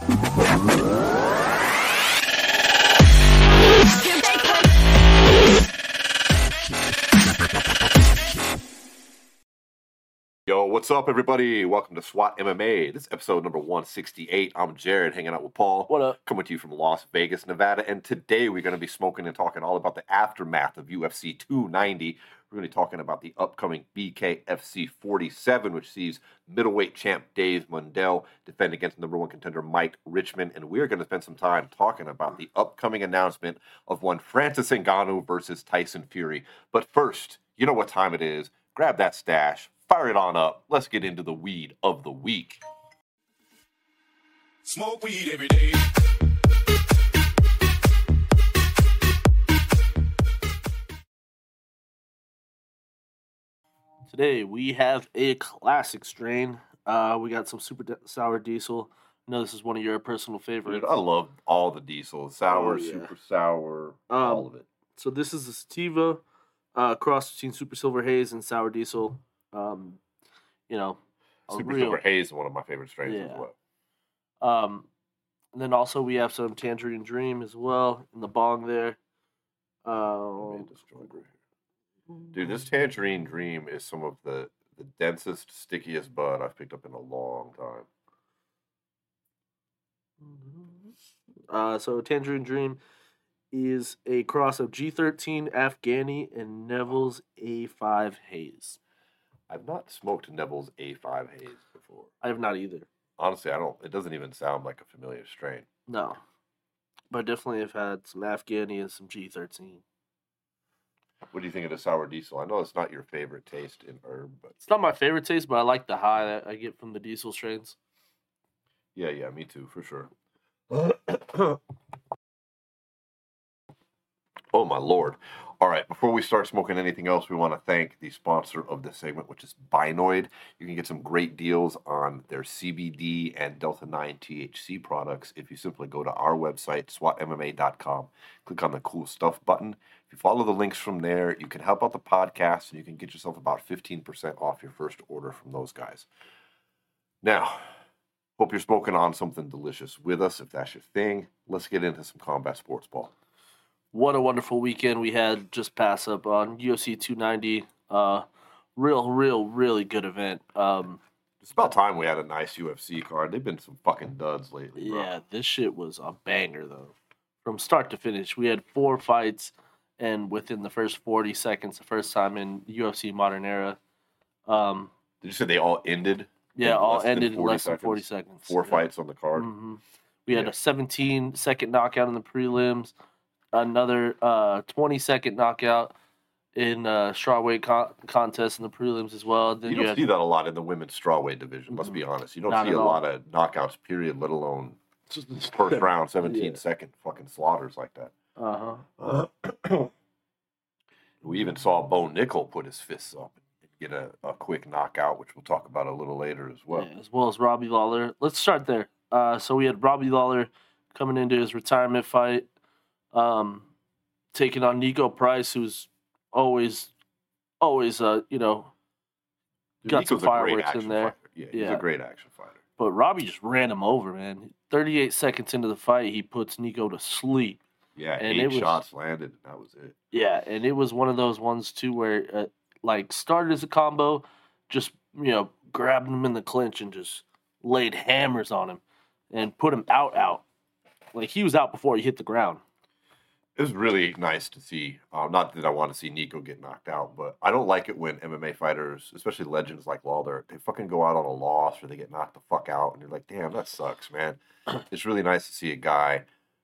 Yo, what's up, everybody? Welcome to SWAT MMA. This is episode number 168. I'm Jarrod, hanging out with Paul. What up? Coming to you from Las Vegas, Nevada. And today we're going to be smoking and talking all about the aftermath of UFC 290. We're going to be talking about the upcoming BKFC 47, which sees middleweight champ Dave Mundell defend against number one contender Mike Richman. And we're going to spend some time talking about the upcoming announcement of one Francis Ngannou versus Tyson Fury. But first, you know what time it is. Grab that stash, fire it on up. Let's get into the weed of the week. Smoke weed every day. Today we have a classic strain. Uh, we got some super di- sour diesel. I know this is one of your personal favorites. Dude, I love all the diesel, sour, Oh, yeah. super sour, Um, all of it. So this is a sativa uh, cross between super silver haze and sour diesel. Um, you know, Super real- Silver Haze is one of my favorite strains as well. Um, and then also we have some tangerine dream as well in the bong there. Um, destroyed right here. Dude, this Tangerine Dream is some of the, the densest, stickiest bud I've picked up in a long time. Uh, so Tangerine Dream is a cross of G13 Afghani and Neville's A5 Haze. I've not smoked Neville's A5 Haze before. I have not either. Honestly, I don't. It doesn't even sound like a familiar strain. No. But definitely have had some Afghani and some G13. What do you think of the sour diesel? I know it's not your favorite taste in herb, but It's not my favorite taste, but I like the high that I get from the diesel strains. yeah, yeah, me too, for sure. Oh my lord. All right, before we start smoking anything else, we want to thank the sponsor of this segment, which is Binoid. You can get some great deals on their CBD and Delta 9 THC products if you simply go to our website, swatmma.com, click on the cool stuff button. If you follow the links from there, you can help out the podcast and you can get yourself about 15% off your first order from those guys. Now, hope you're smoking on something delicious with us if that's your thing. Let's get into some combat sports ball. What a wonderful weekend we had just pass up on UFC 290. Uh, real, real, really good event. Um, It's about time we had a nice UFC card. They've been some fucking duds lately. Bro. Yeah, this shit was a banger though. From start to finish, we had four fights, and within the first forty seconds, the first time in UFC modern era. Um, Did you say they all ended? yeah, all ended in 40 less than forty seconds. Four Yeah. fights on the card. hmm We had Yeah. a 17 second knockout in the prelims, another uh, 20 second knockout in uh, strawweight con- contest in the prelims as well. Then You you, don't had see that a lot in the women's strawweight division. Let's be honest. You don't Not see a all. lot of knockouts. Period. Let alone first round, 17 Yeah. second fucking slaughters like that. Uh-huh. We even saw Bo Nickal put his fists up and get a, a quick knockout, which we'll talk about a little later as well. Yeah, as well as Robbie Lawler. Let's start there. Uh, so we had Robbie Lawler coming into his retirement fight, um, taking on Niko Price, who's always, always, uh, you know, Dude, Got some Niko's great fireworks in there. fighter. Yeah, he's Yeah. a great action fighter. but Robbie just ran him over, man. 38 seconds into the fight, he puts Niko to sleep. Yeah, And eight it was- shots landed, and that was it. Yeah, and it was one of those ones too where, uh, like, started as a combo, just you know, grabbed him in the clinch and just laid hammers on him, and put him out, out. Like he was out before he hit the ground. It was really nice to see. Uh, not that I want to see Niko get knocked out, but I don't like it when MMA fighters, especially legends like Lawler, they fucking go out on a loss or they get knocked the fuck out, and you're like, damn, that sucks, man. it's really nice to see a guy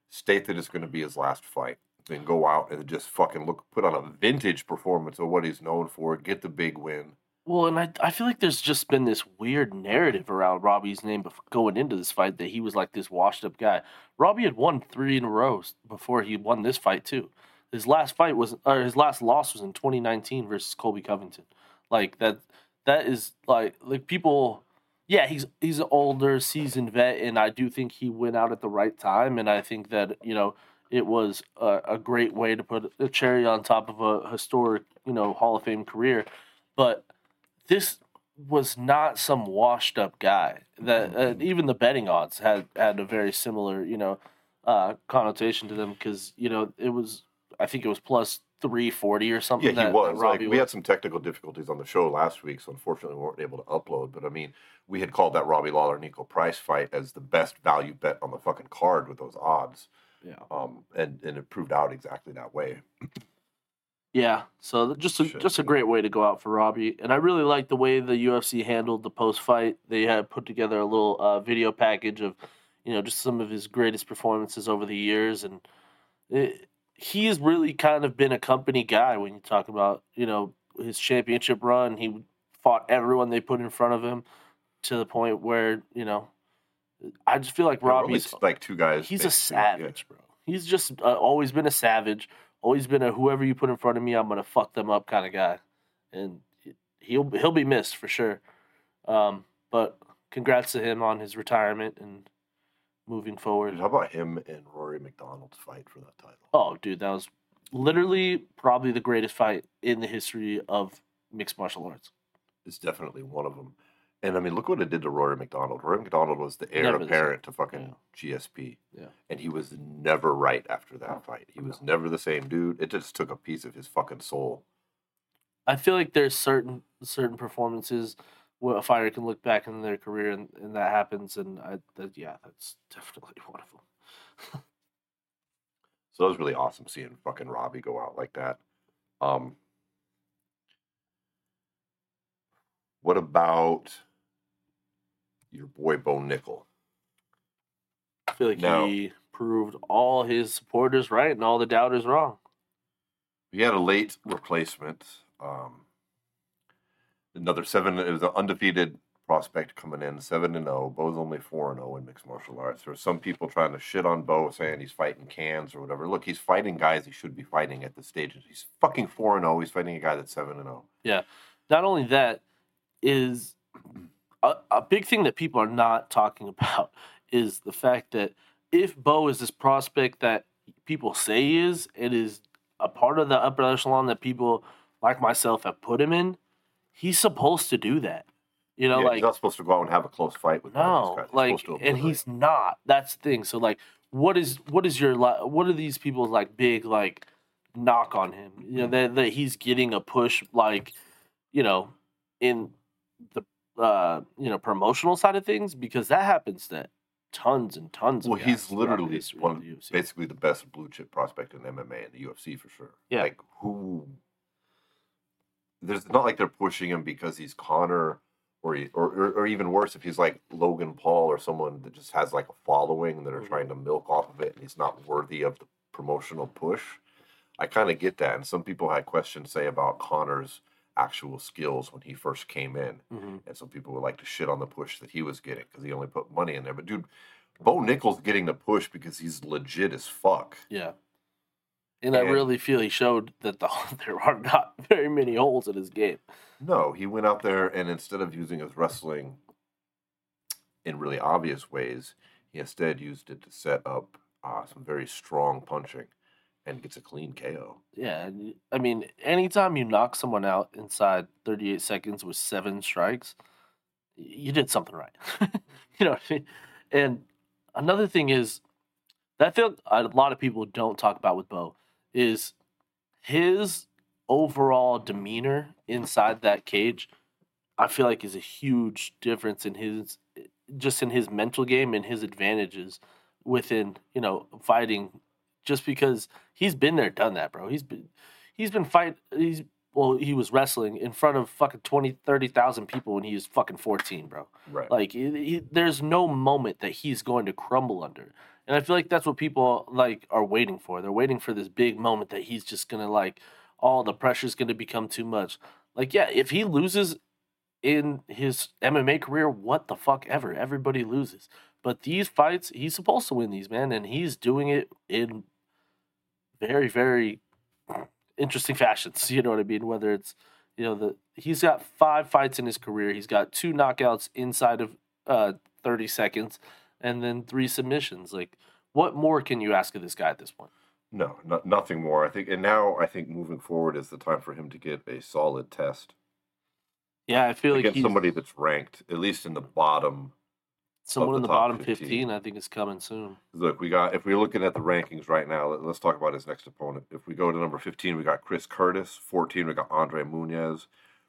state that it's going to be his last fight, then go out and just fucking look, put on a vintage performance of what he's known for, get the big win. Well, and I I feel like there's just been this weird narrative around Robbie's name bef- going into this fight that he was like this washed up guy. Robbie had won three in a row before he won this fight too. His last fight was or his last loss was in 2019 versus Colby Covington. Like that that is like like people yeah, he's he's an older seasoned vet and I do think he went out at the right time and I think that, you know, it was a, a great way to put a cherry on top of a historic, you know, Hall of Fame career. But this was not some washed up guy. That uh, Mhm. even the betting odds had had a very similar, you know, uh, connotation to them because you know it was. I think it was plus three forty or something. Yeah, he that, was. That Like we had some technical difficulties on the show last week, so unfortunately we weren't able to upload. But I mean, we had called that Robbie Lawler Niko Price fight as the best value bet on the fucking card with those odds. Yeah. Um, and and it proved out exactly that way. Yeah, so just a, Shit, just a great way to go out for Robbie, and I really like the way the UFC handled the post fight. They had put together a little uh, video package of, you know, just some of his greatest performances over the years, and it, he has really kind of been a company guy when you talk about you know his championship run. He fought everyone they put in front of him to the point where you know, I just feel like were Robbie's like two guys. he's a basically, yeah. savage, bro. He's just uh, always been a savage. Always been a whoever you put in front of me, I'm gonna fuck them up kind of guy, and he'll he'll be missed for sure. Um, but congrats to him on his retirement and moving forward. Dude, how about him and Rory MacDonald's fight for that title? Oh, dude, that was literally probably the greatest fight in the history of mixed martial arts. It's definitely one of them. And I mean, look what it did to Rory MacDonald. Rory MacDonald was the heir Never the apparent to fucking GSP. Yeah. And he was never right after that fight. He was never the same dude. It just took a piece of his fucking soul. I feel like there's certain certain performances where a fighter can look back in their career and, and that happens, and I that, yeah, that's definitely one of them. So that was really awesome seeing fucking Robbie go out like that. Um, what about your boy Bo Nickal? I feel like No. he proved all his supporters right and all the doubters wrong. He had a late replacement. Um, another seven. It was an undefeated prospect coming in, seven and zero. Bo's only four and zero in mixed martial arts. There are some people trying to shit on Bo, saying he's fighting cans or whatever. Look, he's fighting guys he should be fighting at this stage. He's fucking four and zero. He's fighting a guy that's seven and oh. Yeah. Not only that is a, a big thing that people are not talking about is the fact that if Bo is this prospect that people say he is, it is a part of the upper echelon that people like myself have put him in. He's supposed to do that. You know, Yeah, like he's not supposed to go out and have a close fight with No. Like, and he's not. That's the thing. So, like, what is what is your what are these people's like big like knock on him? You know that that he's getting a push, like, you know, in the uh you know promotional side of things because that happens to tons and tons. Well, of he's guys throughout the literally one, the UFC. basically the best blue chip prospect in MMA and the UFC for sure. Yeah. Like who? There's not like they're pushing him because he's Conor, or, he, or or or even worse if he's like Logan Paul or someone that just has like a following that are Mhm. trying to milk off of it and he's not worthy of the promotional push. I kind of get that, and some people had questions say about Conor's actual skills when he first came in. Mhm. And some people would like to shit on the push that he was getting because he only put money in there. But dude, Bo Nickal's getting the push because he's legit as fuck. Yeah. And I really feel he showed that the, there are not very many holes in his game. No, he went out there and instead of using his wrestling in really obvious ways, he instead used it to set up uh, some very strong punching and gets a clean KO. Yeah, I mean, anytime you knock someone out inside 38 seconds with seven strikes, you did something right. you know what I mean? And another thing is that I feel a lot of people don't talk about with Bo is his overall demeanor inside that cage. I feel like is a huge difference in his just in his mental game and his advantages within you know fighting just because he's been there, done that, bro. He's been he's been fight he's well, he was wrestling in front of fucking 20, 30,000 people when he was fucking 14, bro. Right. Like he, he, there's no moment that he's going to crumble under. And I feel like that's what people like are waiting for. They're waiting for this big moment that he's just going to like all the pressure's going to become too much. Like yeah, if he loses in his MMA career, what the fuck ever. Everybody loses. But these fights, he's supposed to win these, man, and he's doing it in very, very interesting fashions. You know what I mean? Whether it's you know the he's got five fights in his career. He's got two knockouts inside of uh, thirty seconds, and then three submissions. Like, what more can you ask of this guy at this point? No, no, nothing more. I think, and now I think moving forward is the time for him to get a solid test Yeah, I feel like against somebody that's ranked at least in the bottom. Someone in the top bottom 15. 15, I think is coming soon. Look, we got if we're looking at the rankings right now. Let, us talk about his next opponent. If we go to number fifteen, we got Chris Curtis. Fourteen, we got Andre Muniz.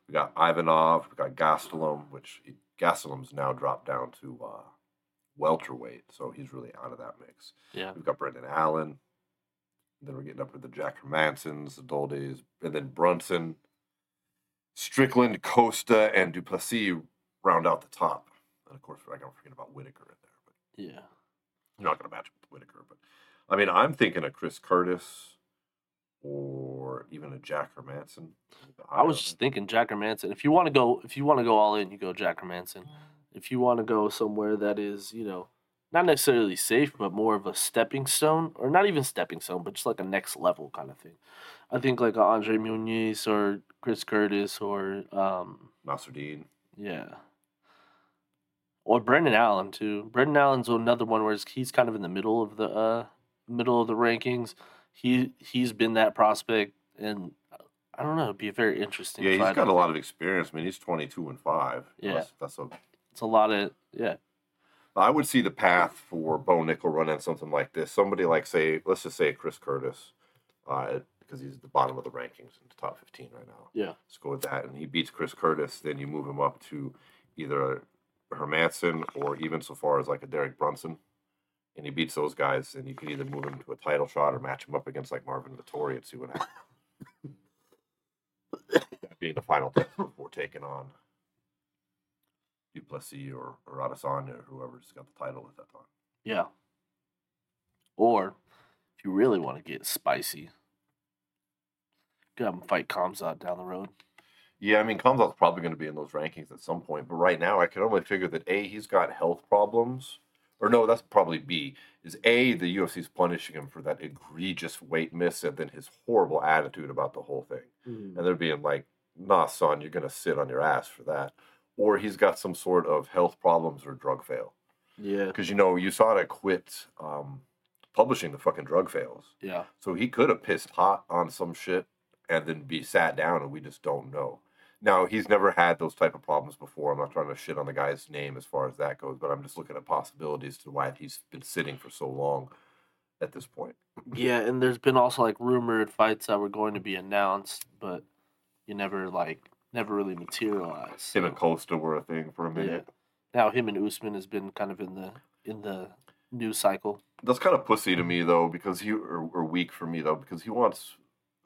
We got Imavov. We got Gastelum, which Gastelum's now dropped down to uh, welterweight, so he's really out of that mix. Yeah. We've got Brendan Allen. Then we're getting up with the Jack Hermanssons, the Dolidzes, and then Brunson, Strickland, Costa, and Du Plessis round out the top. And of course, I don't forget about Whitaker in there, but Yeah. you're not going to match up with Whitaker. But I mean, I'm thinking of Chris Curtis or even a Jack Hermansson. I was just thinking Jack Manson. If you want to go, if you want to go all in, you go Jack Manson. If you want to go somewhere that is, you know, not necessarily safe, but more of a stepping stone, or not even stepping stone, but just like a next level kind of thing. I think like Andre Muniz or Chris Curtis or um, Nassourdine. yeah, or Brendan Allen too. Brendan Allen's another one where he's- kind of in the middle of the uh, middle of the rankings. He he's been that prospect, and I don't know. It'd be a very interesting. Yeah, he's got a lot of experience. I mean, he's 22 and five. Yeah. that's, that's a It's a lot of yeah. I would see the path for Bo Nickal running something like this. Somebody like say, let's just say Chris Curtis, uh, because he's at the bottom of the rankings in the top fifteen right now. Yeah. Let's go with that. And he beats Chris Curtis, then you move him up to either Hermansson or even so far as like a Derek Brunson. And he beats those guys, and you can either move him to a title shot or match him up against like Marvin Vettori and see what happens. that being the final test before taking on Du Plessis or, or Adesanya or whoever's got the title at that time. Yeah. Or if you really want to get spicy, go have him fight Khamzat down the road. Yeah, I mean, Khamzat's probably going to be in those rankings at some point, but right now I can only figure that A, he's got health problems. Or no, that's probably B. Is A, the UFC's punishing him for that egregious weight miss and then his horrible attitude about the whole thing. And they're being like, nah, son, you're going to sit on your ass for that. Or he's got some sort of health problems or drug fail. Yeah. Because, you know, USADA quit um, publishing the fucking drug fails. Yeah. So he could have pissed hot on some shit and then be sat down, and we just don't know. Now he's never had those type of problems before. I'm not trying to shit on the guy's name as far as that goes, but I'm just looking at possibilities to why he's been sitting for so long at this point. Yeah, and there's been also like rumored fights that were going to be announced, but you never like never really materialized. Him and Costa were a thing for a minute. Now him and Usman has been kind of in the in the news cycle. That's kind of pussy to me though, because he or, or weak for me though, because he wants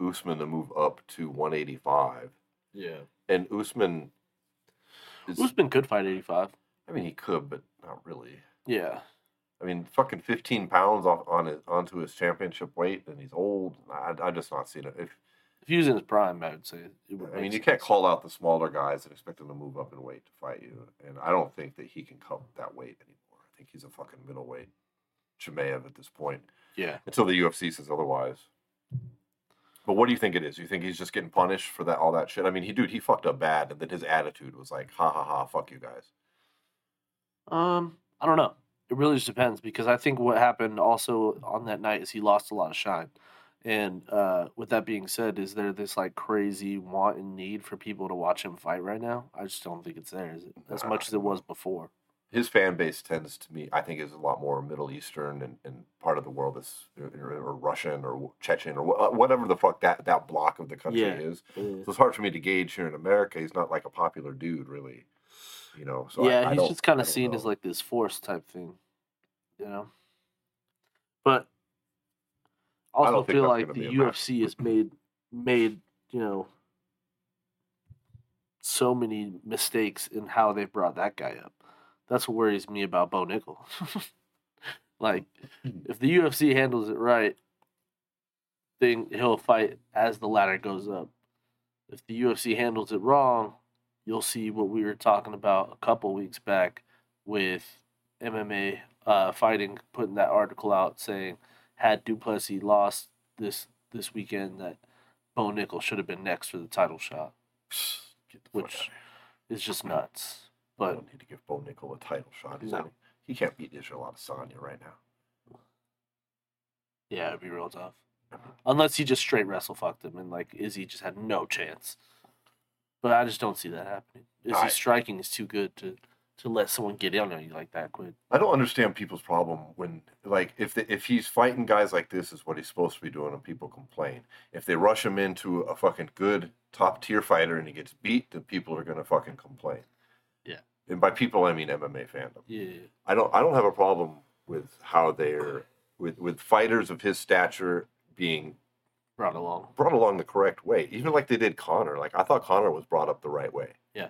Usman to move up to 185, Yeah. And Usman. Is, Usman could fight 85. I mean, he could, but not really. Yeah. I mean, fucking 15 pounds off on it onto his championship weight, and he's old. I, I just not seen it. If If he was in his prime, I would say it would I mean, you can't call out the smaller guys and expect them to move up in weight to fight you, and I don't think that he can come that weight anymore. I think he's a fucking middleweight Chimaev at this point Yeah. until the UFC says otherwise. But what do you think it is? You think he's just getting punished for that all that shit? I mean, he dude, he fucked up bad, and then his attitude was like, "Ha ha ha, fuck you guys." Um, I don't know. It really just depends because I think what happened also on that night is he lost a lot of shine. And uh, with that being said, is there this like crazy want and need for people to watch him fight right now? I just don't think it's there, is it? As much as it was before. His fan base tends to me, I think, is a lot more Middle Eastern and, and part of the world is or, or Russian or Chechen or wha- whatever the fuck that, that block of the country Yeah. is. So it's hard for me to gauge here in America. He's not like a popular dude, really. You know, so yeah, I he's just kind of seen as like this force type thing, you know. But I I also feel like the. UFC has made made you know so many mistakes in how they brought that guy up. That's what worries me about Bo Nickal. like, if the UFC handles it right, then he'll fight as the ladder goes up. If the UFC handles it wrong, you'll see what we were talking about a couple weeks back with MMA uh, fighting, putting that article out saying had Du Plessis lost this this weekend, that Bo Nickal should have been next for the title shot, which is just nuts. But don't need to give Bo Nickal a title shot. He's No. not, he can't beat Israel Adesanya right now. yeah, it'd be real tough. Uh-huh. Unless he just straight wrestle fucked him and like Izzy just had no chance. but I just don't see that happening. Is I- striking is too good to to let someone get in on you like that quick. I don't understand people's problem when, like, if the, if he's fighting guys like this is what he's supposed to be doing, and people complain. If they rush him into a fucking good top tier fighter and he gets beat, then people are gonna fucking complain. And by people, I mean MMA fandom. Yeah, I don't I don't have a problem with how they're with with fighters of his stature being brought along. brought along the correct way. Even like they did Conor. Like I thought Conor was brought up the right way. Yeah.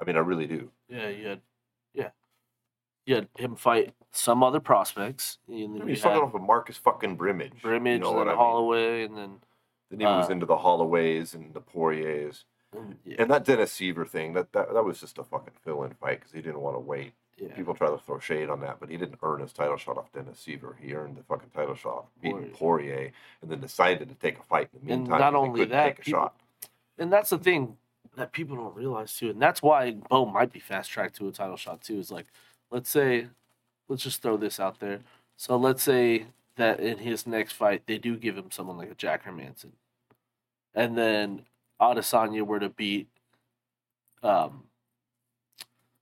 I mean, I really do. Yeah, you had yeah, you had him fight some other prospects. And I mean, you he started off with Marcus fucking Brimage. Brimage, you know and then I mean? Holloway, and then Then he uh, into the Holloways and the Poiriers. And, yeah, And that Dennis Siver thing, that, that, that was just a fucking fill in fight because he didn't want to wait. yeah. People try to throw shade on that, but he didn't earn his title shot off Dennis Siver. He earned the fucking title shot, beating Poirier, and then decided to take a fight in the And meantime. not 'cause he only that, take a people- shot. and that's the thing that people don't realize too, and that's why Bo might be fast tracked to a title shot too. Is like, let's say, let's just throw this out there. So let's say that in his next fight they do give him someone like a Jack Hermansson, and then Adesanya were to beat um,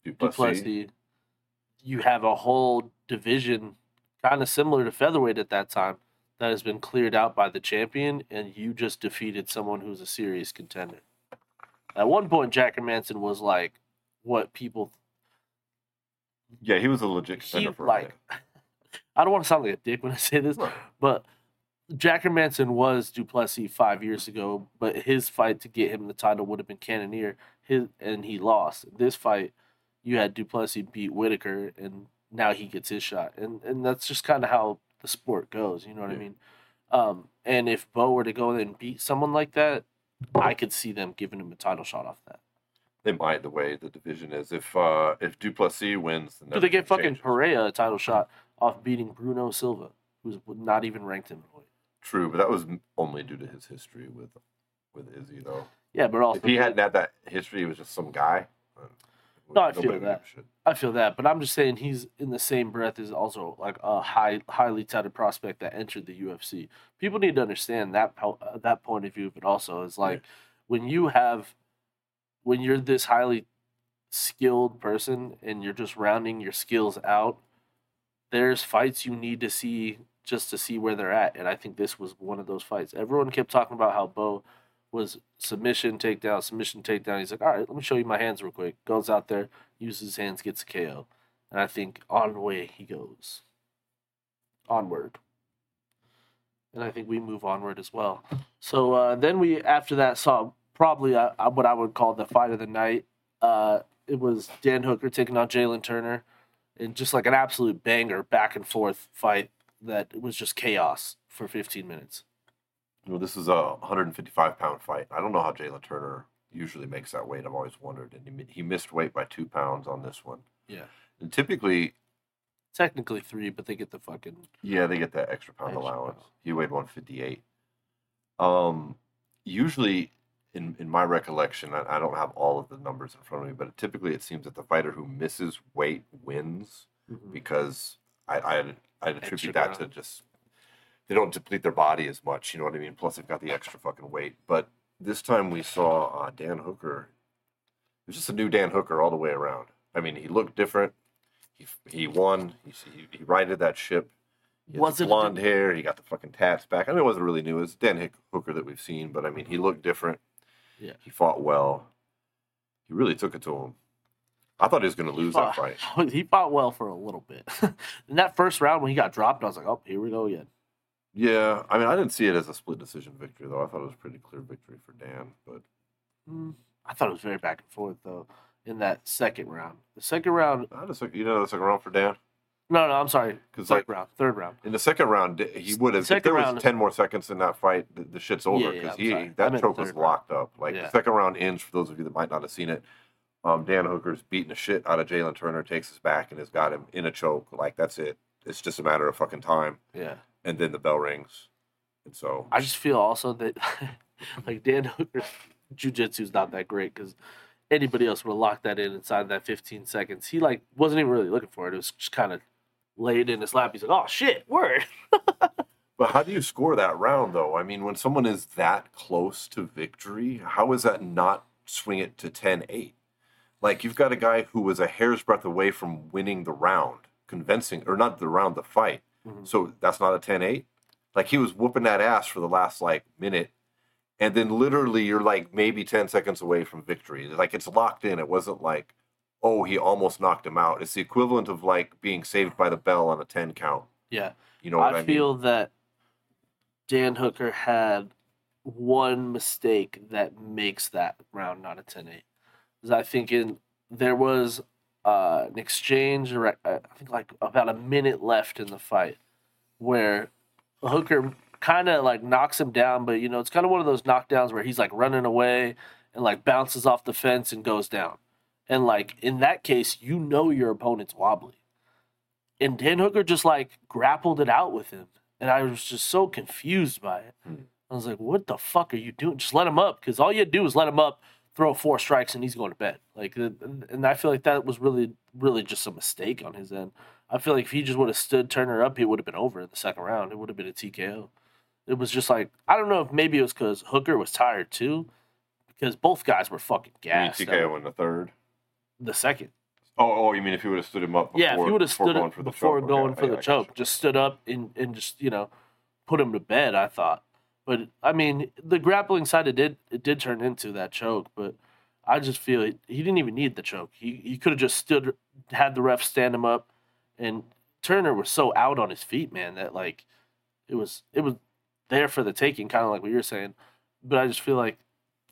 Du Plessis. Duplessis. You have a whole division kind of similar to featherweight at that time that has been cleared out by the champion, and you just defeated someone who's a serious contender. At one point, Jack Manson was like what people Yeah, he was a legit he contender for like. I don't want to sound like a dick when I say this, but Jack Manson was Du Plessis five years ago, but his fight to get him the title would have been Cannonier, his and he lost. This fight, you had Du Plessis beat Whitaker, and now he gets his shot, and and that's just kind of how the sport goes. You know what I mean? Um, and if Bo were to go in and beat someone like that, I could see them giving him a title shot off that. They might the way the division is. If uh if Du Plessis wins, then Do they get fucking changes. Pereira a title shot off beating Bruno Silva, who's not even ranked in the weight? True, but that was only due to his history with with Izzy though. Yeah, but also If he hadn't had that history, he was just some guy. No, I feel that. I feel that, but I'm just saying he's in the same breath as also like a high, highly touted prospect that entered the UFC. People need to understand that po- uh, that point of view, but also is like when you have, when you're this highly skilled person and you're just rounding your skills out, there's fights you need to see just to see where they're at, and I think this was one of those fights. Everyone kept talking about how Bo was submission takedown, submission takedown. He's like, all right, let me show you my hands real quick. Goes out there, uses his hands, gets a KO. And I think on way he goes. Onward. And I think we move onward as well. So uh, then we, after that, saw probably uh, uh, what I would call the fight of the night. Uh, it was Dan Hooker taking on Jalen Turner. And just like an absolute banger back and forth fight that was just chaos for 15 minutes. Know, this is a 155 pound fight. I don't know how Jalen Turner usually makes that weight. I've always wondered, and he, he missed weight by two pounds on this one. Yeah. And typically, Technically three, but they get the fucking. yeah, they get that extra pound Extra allowance. pound. He weighed 158. Um, usually, in in my recollection, I, I don't have all of the numbers in front of me, but typically it seems that the fighter who misses weight wins because I I I'd Extra attribute that to just they don't deplete their body as much. You know what I mean? Plus, they've got the extra fucking weight. But this time we saw uh, Dan Hooker. It was just a new Dan Hooker all the way around. I mean, he looked different. He he won. He he, he righted that ship. He Was it blonde hair? He got the fucking tats back. I mean, it wasn't really new. It was Dan Hick- Hooker that we've seen, but I mean, he looked different. Yeah. He fought well. He really took it to him. I thought he was going to lose that fight. he fought well for a little bit. In that first round when he got dropped, I was like, oh, here we go again. Yeah, I mean, I didn't see it as a split decision victory though. I thought it was a pretty clear victory for Dan. But Mm, I thought it was very back and forth though. In that second round, the second round, I just you know the second round for Dan no, no, I'm sorry, because third like round, third round. in the second round he would have if Second there was ten more seconds in that fight, the, the shit's over Yeah, yeah, because he sorry. That choke was round. locked up. Like Yeah. the second round ends for those of you that might not have seen it. Um, Dan Hooker's beating the shit out of Jalen Turner, takes his back and has got him in a choke. Like that's it. It's just a matter of fucking time, Yeah, and then the bell rings, and so I just feel also that like Dan Hooker's jujitsu is not that great because anybody else would have locked that in inside that 15 seconds. He like wasn't even really looking for it. It was just kind of laid in his lap. He's like, oh shit, word. But how do you score that round, though? I mean, when someone is that close to victory, how is that not swing it to 10-8. Like you've got a guy who was a hair's breadth away from winning the round, convincing or not the round, the fight. Mhm. So that's not a 10-8. Like he was whooping that ass for the last like minute, and then literally you're like maybe 10 seconds away from victory. Like it's locked in. It wasn't like, oh, he almost knocked him out. It's the equivalent of like being saved by the bell on a 10 count. Yeah. You know what I, mean? I mean? feel that Dan Hooker had one mistake that makes that round not a 10 8. Because I think in, there was uh, an exchange, uh, I think like about a minute left in the fight, where Hooker kind of like knocks him down, but you know, it's kind of one of those knockdowns where he's like running away and like bounces off the fence and goes down. And like in that case, you know your opponent's wobbly. And Dan Hooker just like grappled it out with him. And I was just so confused by it. Hmm. I was like, what the fuck are you doing? Just let him up. Because all you do is let him up, throw four strikes, and he's going to bed. Like, and I feel like that was really, really just a mistake on his end. I feel like if he just would have stood Turner up, he would have been over in the second round. It would have been a TKO. It was just like, I don't know if maybe it was because Hooker was tired too, because both guys were fucking You gassed. TKO in the third. The second. Oh, oh, you mean if he would have stood him up? Before, Yeah, if he would have before stood going up for the before choke, going okay, for I- the choke, just stood up and, and just you know put him to bed. I thought, but I mean the grappling side it did it did turn into that choke, but I just feel he, he didn't even need the choke. He he could have just stood, had the ref stand him up, and Turner was so out on his feet, man, that like it was it was there for the taking, kind of like what you're saying. But I just feel like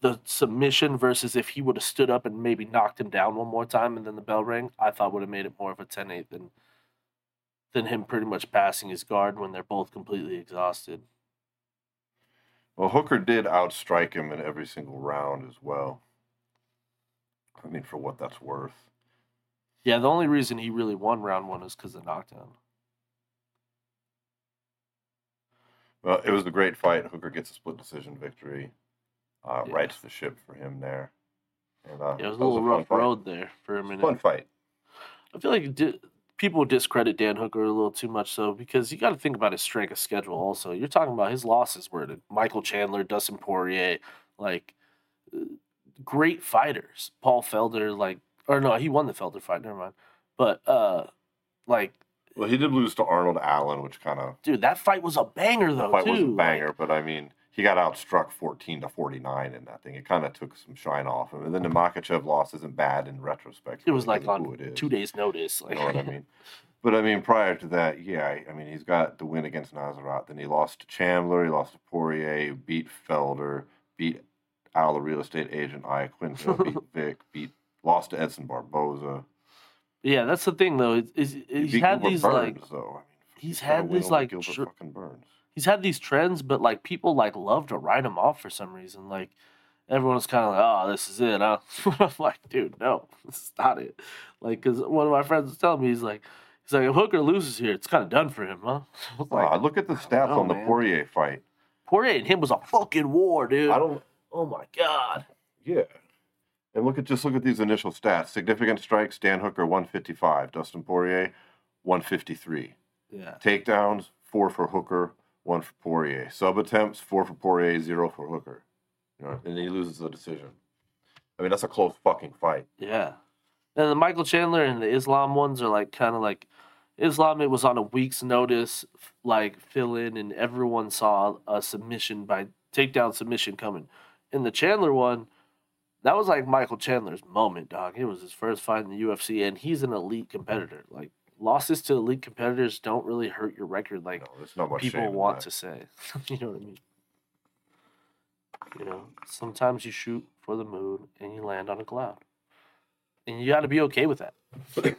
the submission versus if he would have stood up and maybe knocked him down one more time and then the bell rang, I thought would have made it more of a 10-8 than than him pretty much passing his guard when they're both completely exhausted. Well, Hooker did outstrike him in every single round as well. I mean, for what that's worth. Yeah, the only reason he really won round one is because of knockdown. Well, it was a great fight. Hooker gets a split decision victory. Uh, Yeah. Rights the ship for him there. And, uh, Yeah, it was a little fun rough road there for a minute. Fun fight. I feel like it di- people discredit Dan Hooker a little too much, though, because you got to think about his strength of schedule. Also, you're talking about his losses were to Michael Chandler, Dustin Poirier, like uh, great fighters. Paul Felder, like, or no, he won the Felder fight. Never mind. But uh, like, Well, he did lose to Arnold Allen, which kind of dude, that fight was a banger though. fight too. was a Like, banger. but I mean, he got outstruck fourteen to forty nine in that thing. It kind of took some shine off him. And then the Makhachev loss isn't bad in retrospect. it was like on two days' notice. You know what I mean? But I mean, prior to that, yeah, I- mean, he's got the win against Nasrat. Then he lost to Chandler. He lost to Poirier. Beat Felder. Beat Al, the real estate agent. Iaquinta. beat Vick. Beat lost to Edson Barboza. yeah, that's the thing though. Is, is, He he's had these Burns, like though. I mean, he's had these, like, Gilbert fucking Burns. He's had these trends, but like people like love to write him off for some reason. Like everyone's kind of like, "Oh, this is it." Huh? I'm like, dude, no, this is not it. Like, because one of my friends was telling me, he's like, he's like, if Hooker loses here, it's kind of done for him, huh? Like, Ah, look at the stats know, on the man. Poirier fight. Poirier and him was a fucking war, dude. I don't. Oh my god. Yeah. And look at just look at these initial stats. Significant strikes: Dan Hooker 155, Dustin Poirier 153. Yeah. Takedowns, four for Hooker, one for Poirier. Sub attempts, four for Poirier, zero for Hooker. You know, and he loses the decision. I mean, that's a close fucking fight. Yeah. And the Michael Chandler and the Islam ones are like kind of like Islam. It was on a week's notice, like fill in, and everyone saw a submission by takedown submission coming. In the Chandler one, that was like Michael Chandler's moment, dog. It was his first fight in the UFC, and he's an elite competitor. Like losses to elite competitors don't really hurt your record like No, people want to say. you know what I mean? You know, sometimes you shoot for the moon and you land on a cloud. And you got to be okay with that.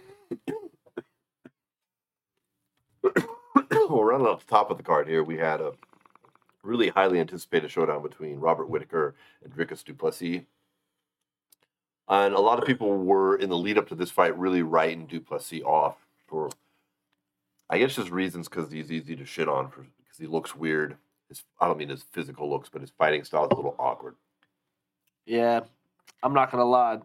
well, running off the top of the card here, we had a really highly anticipated showdown between Robert Whitaker and Dricus Du Plessis. And a lot of people were in the lead up to this fight really writing Du Plessis off for, I guess, just reasons because he's easy to shit on for because he looks weird. His, I don't mean his physical looks, but his fighting style is a little awkward. Yeah, I'm not going to lie.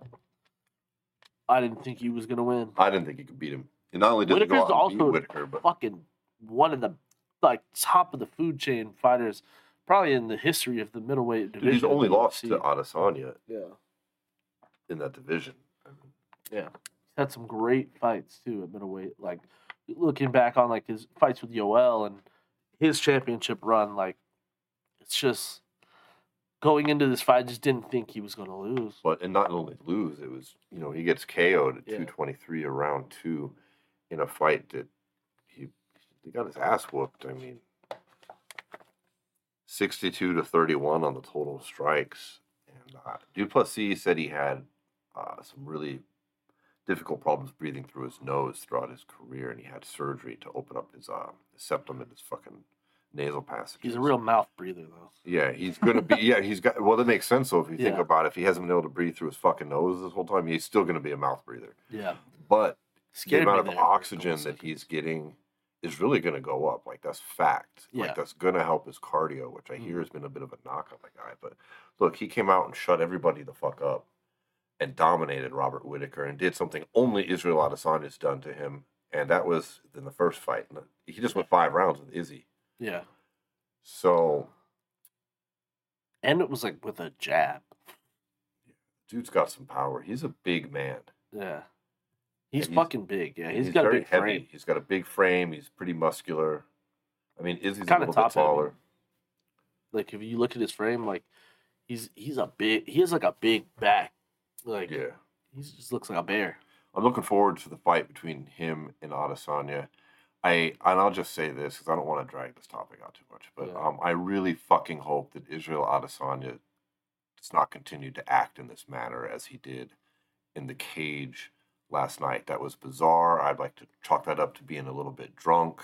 I didn't think he was going to win. I didn't think he could beat him. And not only did he Whitaker's go out and beat also Whitaker, but Fucking one of the like top of the food chain fighters, probably in the history of the middleweight division. dude, he's only lost to Adesanya. Yeah. in that division. I mean, Yeah, he's had some great fights too at middleweight. Like looking back on like his fights with Yoel and his championship run, like it's just going into this fight, I just didn't think he was going to lose. But and not only lose, it was you know he gets KO'd at Yeah. two twenty three around two, in a fight that he he got his ass whooped. I mean, sixty two to thirty one on the total strikes, and uh, Du Plessis said he had uh, some really difficult problems breathing through his nose throughout his career, and he had surgery to open up his uh, his septum and his fucking nasal passages. He's a real mouth breather though. Yeah, he's gonna be. Yeah, he's got. Well, that makes sense. though, if you think about it, if he hasn't been able to breathe through his fucking nose this whole time, he's still gonna be a mouth breather. Yeah, But the amount of there for a couple oxygen that seconds. he's getting is really gonna go up. Like that's fact. Yeah. Like that's gonna help his cardio, which I hear Mhm. has been a bit of a knock on the guy. But look, he came out and shut everybody the fuck up and dominated Robert Whitaker and did something only Israel Adesanya's done to him, and that was in the first fight. He just went five rounds with Izzy. yeah, So and it was like with a jab. dude's got some power. He's a big man. Yeah, he's, he's- fucking big. Yeah, And he's got a big heavy. frame. He's got a big frame. He's pretty muscular. I mean, Izzy's a Kinda little bit taller. Like if you look at his frame, like he's he's a big. He has like a big back. Like Yeah. he just looks like a bear. I'm looking forward to the fight between him and Adesanya. I and I'll just say this because I don't want to drag this topic out too much, but Yeah. um, I really fucking hope that Israel Adesanya does not continue to act in this manner as he did in the cage last night. That was bizarre. I'd like to chalk that up to being a little bit drunk.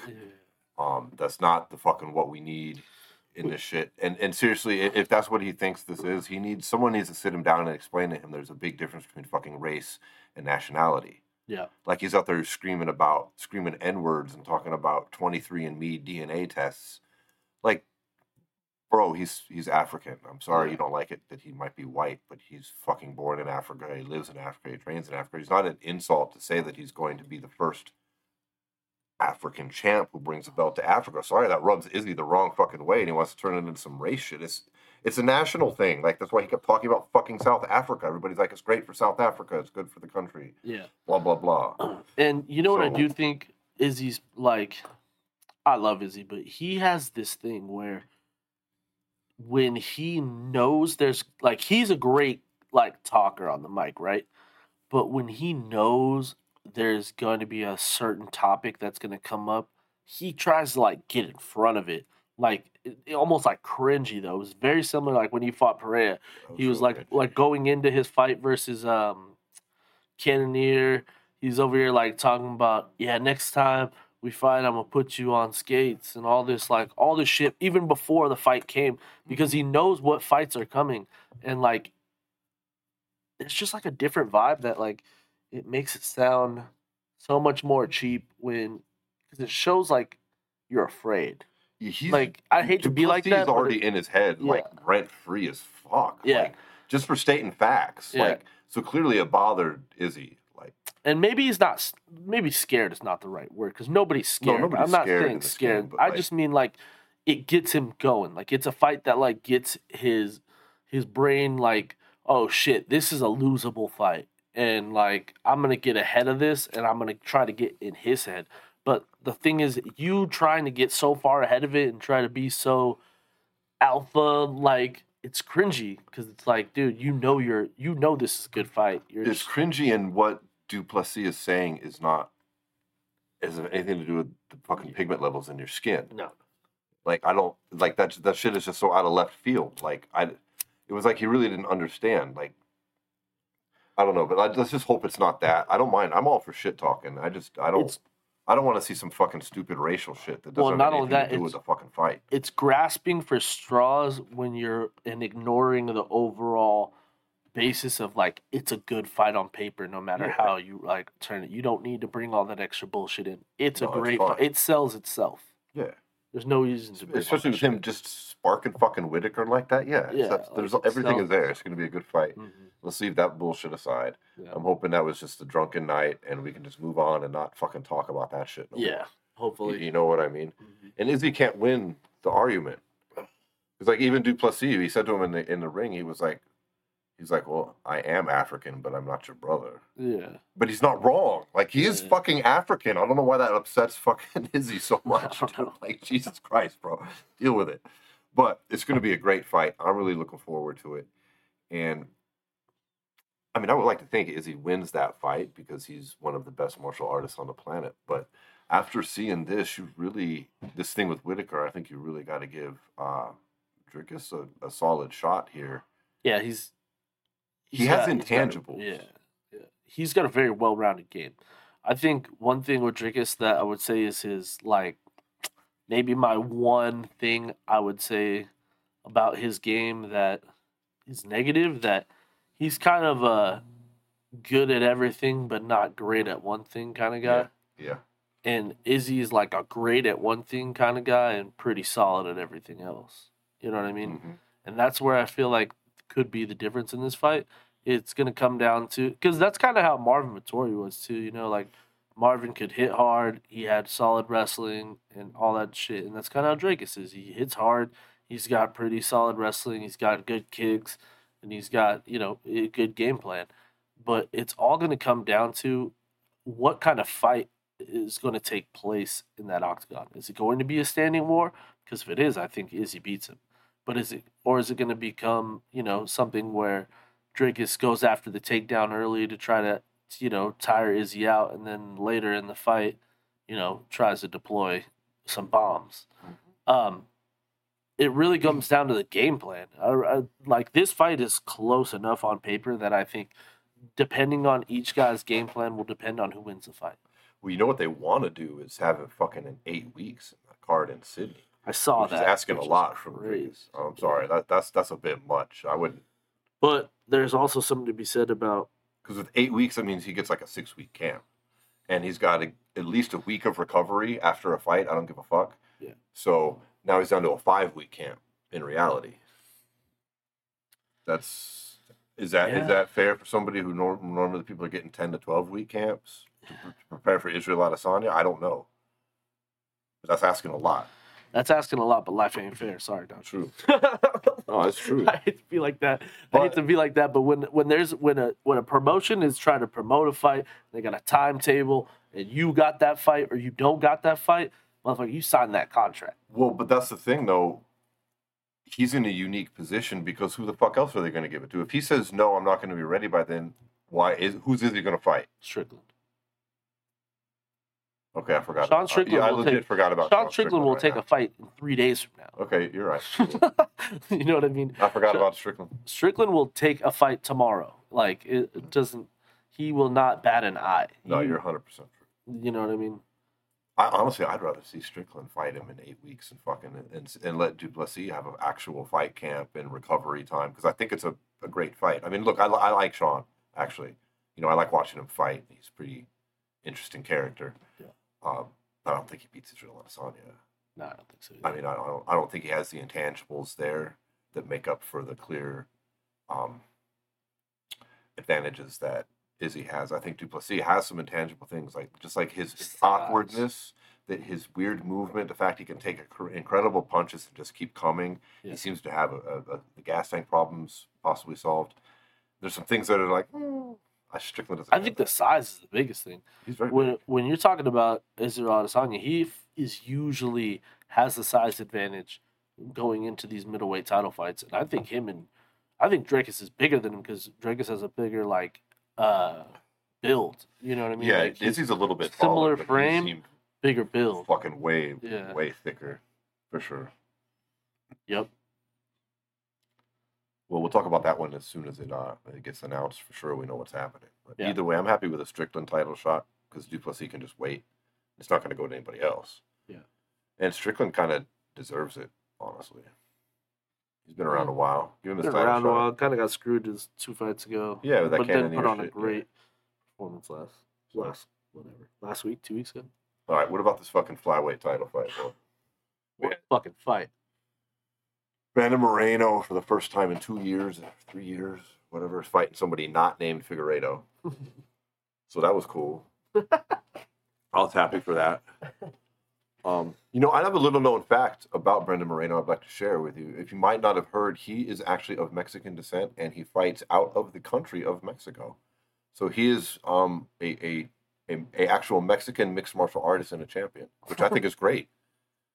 Um, that's not the fucking what we need in this shit. And and seriously, if that's what he thinks this is, he needs someone needs to sit him down and explain to him there's a big difference between fucking race and nationality. Yeah, Like he's out there screaming about screaming n words and talking about 23 and Me DNA tests. Like, bro, he's he's African. I'm sorry Yeah. you don't like it that he might be white, but he's fucking born in Africa. He lives in Africa. He trains in Africa. He's not an insult to say that he's going to be the first African champ who brings the belt to Africa. Sorry, that rubs Izzy the wrong fucking way, and he wants to turn it into some race shit. It's it's a national thing. Like that's why he kept talking about fucking South Africa. Everybody's like, it's great for South Africa. It's good for the country. yeah. Blah blah blah. And you know what I do think Izzy's like I love Izzy, but he has this thing where when he knows there's like he's a great like talker on the mic, right? But when he knows there's going to be a certain topic that's going to come up, he tries to like get in front of it. Like it, it almost like cringy though. It was very similar like when he fought Pereira he was like like going into his fight versus um Cannonier. He's over here like talking about yeah next time we fight I'm gonna put you on skates and all this like all this shit even before the fight came because he knows what fights are coming and like it's just like a different vibe that like it makes it sound so much more cheap when because it shows like you're afraid Yeah, he's like I hate to be like that is but already it- in his head, like rent free as fuck. Yeah. like, just for stating facts. Yeah. Like so clearly it bothered Izzy. Like and maybe he's not. Maybe scared is not the right word because nobody's scared. No, nobody's I'm not scared saying scared. game, I like- just mean like it gets him going. Like it's a fight that like gets his his brain like, oh shit, this is a losable fight, and like I'm gonna get ahead of this, and I'm gonna try to get in his head. But the thing is, you trying to get so far ahead of it and try to be so alpha, like it's cringy because it's like, dude, you know you're you know this is a good fight. You're it's just cringy and what Du Plessis is saying is not has anything to do with the fucking pigment levels in your skin. no. Like I don't like that. That shit is just so out of left field. Like I, it was like he really didn't understand. Like I don't know, but I, let's just hope it's not that. I don't mind. I'm all for shit talking. I just I don't. It's- I don't want to see some fucking stupid racial shit that doesn't Well, have not anything only that, to do with it's- the fucking fight. it's grasping for straws when you're and ignoring the overall basis of like it's a good fight on paper no matter Yeah. how you like turn it you don't need to bring all that extra bullshit in it's No, a great fine. fight it sells itself Yeah, there's no reason to all especially with him just sparking fucking Whitaker like that. Yeah, Yeah, there's like, everything is there. It's gonna be a good fight. Mhm. Let's leave that bullshit aside. Yeah. I'm hoping that was just a drunken night and we can just move on and not fucking talk about that shit. no yeah You, hopefully you know what I mean? Mhm. And Izzy can't win the argument. Because like even Du Plessis, he said to him in the in the ring, he was like, He's like, well, I am African, but I'm not your brother. Yeah. But he's not wrong. Like he is fucking African. I don't know why that upsets fucking Izzy so much. don't know. dude. Like Jesus Christ, bro, deal with it. But it's going to be a great fight. I'm really looking forward to it. And I mean, I would like to think Izzy wins that fight because he's one of the best martial artists on the planet. But after seeing this, you really this thing with Whitaker, I think you really got to give uh, Dricus a, a solid shot here. Yeah, he's. He has got- he's got a- intangibles. yeah, yeah. He's got a very well rounded game. I think one thing with Dricus that I would say is his, like, maybe my one thing I would say about his game that is negative that he's kind of a good at everything but not great at one thing kind of guy. Yeah. And Izzy is like a great at one thing kind of guy and pretty solid at everything else. You know what I mean? Mhm. and that's where I feel like could be the difference in this fight. It's gonna come down to because that's kind of how Marvin Vettori was too. You know, like Marvin could hit hard. He had solid wrestling and all that shit, and that's kind of how Dricus is. He hits hard. He's got pretty solid wrestling. He's got good kicks, and he's got you know a good game plan. But it's all gonna come down to what kind of fight is going to take place in that octagon. Is it going to be a standing war? Because if it is, I think Izzy beats him. But is it, or is it going to become, you know, something where Dricus goes after the takedown early to try to, you know, tire Izzy out, and then later in the fight, you know, tries to deploy some bombs. Um, it really comes down to the game plan. I, I, like this fight is close enough on paper that I think, depending on each guy's game plan, will depend on who wins the fight. Well, you know what they want to do is have it fucking in eight weeks in the card in Sydney. I saw which that. is asking a is lot from. Rodriguez. Oh, I'm sorry, that, that's that's a bit much. I wouldn't But there's also something to be said about because with eight weeks, that means he gets like a six week camp, and he's got a, at least a week of recovery after a fight. I don't give a fuck. Yeah. So now he's down to a five week camp. In reality, that's is that is Yeah. that fair for somebody who norm, normally people are getting ten to twelve week camps to, to prepare for Israel Adesanya? I don't know. But that's asking a lot. That's asking a lot, but life ain't fair. Sorry, Don. True. No, it's true. I hate to be like that. I hate to be like that, but when when there's when a when a promotion is trying to promote a fight, they got a timetable, and you got that fight or you don't got that fight, motherfucker, you signed that contract. Well, but that's the thing, though. He's in a unique position because who the fuck else are they going to give it to? If he says no, I'm not going to be ready by then. Why is who's is he going to fight? Strickland. Okay, I forgot. Sean about- Strickland yeah, I will legit take- forgot about Sean Strickland will right take now. a fight in three days from now. Okay, you're right. you know what I mean? I forgot Sean- about Strickland. Strickland will take a fight tomorrow. Like it, it doesn't. He will not bat an eye. No, He- you're 100 percent true. You know what I mean? I, honestly, I'd rather see Strickland fight him in eight weeks and fucking and, and let Du Plessis have an actual fight camp and recovery time because I think it's a, a great fight. I mean, look, I, I like Sean actually. You know, I like watching him fight. He's a pretty interesting character. Um, I don't think he beats Israel Adesanya. No, I don't think so. I mean, I don't, I don't think he has the intangibles there that make up for the clear um, advantages that Izzy has. I think Du Plessis has some intangible things, like just like his, his awkwardness, that his weird movement, the fact he can take cr- incredible punches and just keep coming. Yeah. He seems to have a, a, a, the gas tank problems possibly solved. There's some things that are like, mm, Strickland doesn't. I think the size is the biggest thing. he's very when big. when you're talking about Israel Adesanya, he f- is usually has the size advantage going into these middleweight title fights, and I think him and I think Dricus is bigger than him because Dricus has a bigger like uh build. You know what I mean? yeah, like, Izzy's a little bit similar taller, frame. bigger build. fucking way, Yeah. way thicker, for sure. Yep. Well, we'll talk about that one as soon as it uh it gets announced. For sure, we know what's happening. But Yeah. either way, I'm happy with a Strickland title shot because Du Plessis can just wait. It's not going to go to anybody else. Yeah. And Strickland kind of deserves it, honestly. He's been around a while. Give him his Been title around a shot. while. Kind of got screwed his two fights ago. Yeah, with that but then put on a shit, yeah. great performance last last whatever last week, two weeks ago. All right, what about this fucking flyweight title fight? Bro? What a fucking fight! Brandon Moreno, for the first time in two years, three years, whatever, is fighting somebody not named Figueiredo. so that was cool. I was happy for that. Um, you know, I have a little known fact about Brandon Moreno I'd like to share with you. If you might not have heard, he is actually of Mexican descent and he fights out of the country of Mexico. So he is um, a, a, a, a actual Mexican mixed martial artist and a champion, which I think is great.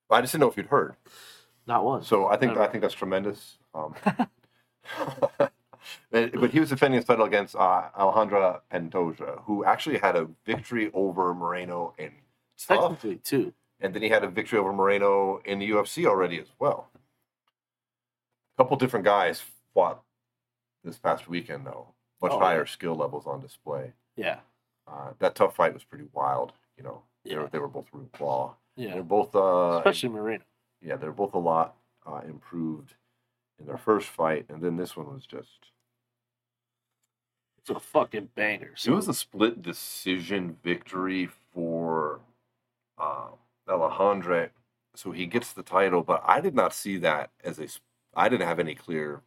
I just didn't know if you'd heard. Not one. So I think Never. I think that's tremendous. Um, but he was defending his title against uh, Alexandre Pantoja, who actually had a victory over Moreno in TUF, Technically, too. and then he had a victory over Moreno in the UFC already as well. A couple different guys fought this past weekend, though. Much Oh, higher yeah. skill levels on display. Yeah. Uh, that TUF fight was pretty wild. You know, they, were, they were both raw. Yeah. They're both uh, Especially Moreno. Yeah, they're both a lot uh, improved in their first fight, and then this one was just. It's a fucking banger. It was a split decision victory for uh, Alexandre, so he gets the title. But I did not see that as a. I didn't have any clear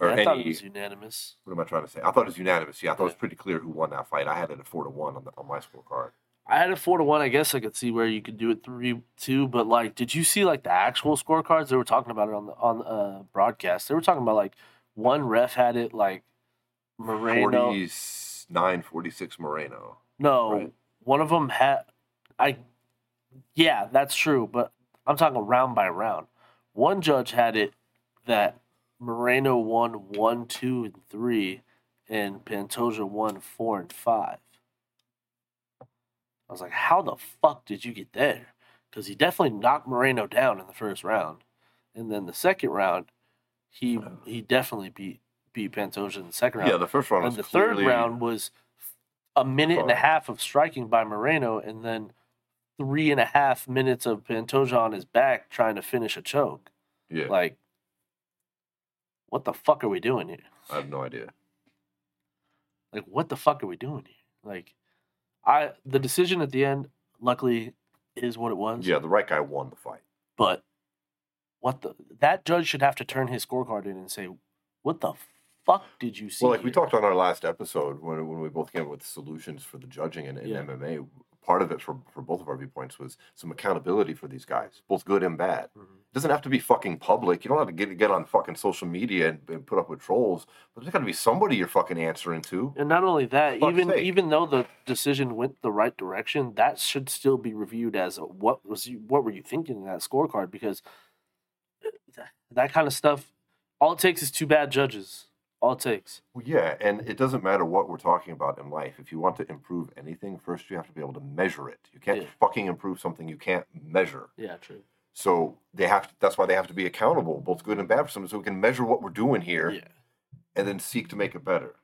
or Yeah, I thought it any. was unanimous. What am I trying to say? I thought it was unanimous. Yeah, I thought it was pretty clear who won that fight. I had it at four to one on, the, on my scorecard. I had it four to one. I guess I could see where you could do it three two, but like, did you see like the actual scorecards? They were talking about it on the on uh broadcast. They were talking about like one ref had it like Moreno. 49 46 Moreno. No, Right. one of them had. I, yeah, that's true. But I'm talking round by round. One judge had it that Moreno won one, two, and three, and Pantoja won four and five. I was like, how the fuck did you get there? Because he definitely knocked Moreno down in the first round, and then the second round, he he definitely beat beat Pantoja in the second round Yeah, the first round and was the third round was a minute and a half of striking by Moreno, and then three and a half minutes of Pantoja on his back trying to finish a choke. Yeah, Like, what the fuck are we doing here? I have no idea. Like, what the fuck are we doing here? Like, I the decision at the end, luckily, is what it was. Yeah, the right guy won the fight. But what the that judge should have to turn his scorecard in and say, what the fuck did you see? Well, like we talked on our last episode when when we both came up with solutions for the judging in, in Yeah. MMA. Part of it for for both of our viewpoints was some accountability for these guys, both good and bad. Mhm. It doesn't have to be fucking public. You don't have to get get on fucking social media and, and put up with trolls. But there's got to be somebody you're fucking answering to. And not only that, even sake. even though the decision went the right direction, that should still be reviewed as a, what was you, what were you thinking in that scorecard? Because that kind of stuff, all it takes is two bad judges. All it takes. Well, yeah, and it doesn't matter what we're talking about in life. If you want to improve anything, first you have to be able to measure it. You can't Yeah. fucking improve something you can't measure. Yeah, true. So they have to, that's why they have to be accountable, both good and bad for something, so we can measure what we're doing here Yeah, and then seek to make it better.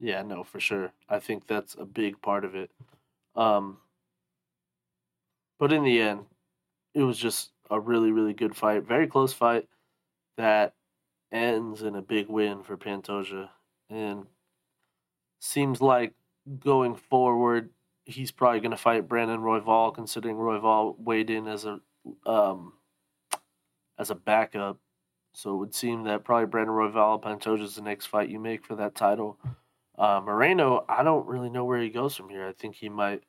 yeah, no, for sure. I think that's a big part of it. Um, but in the end, it was just a really, really good fight. Very close fight that ends in a big win for Pantoja. And seems like going forward, he's probably going to fight Brandon Royval, considering Royval weighed in as a um, as a backup. So it would seem that probably Brandon Royval Pantoja is the next fight you make for that title. Uh, Moreno, I don't really know where he goes from here. I think he might.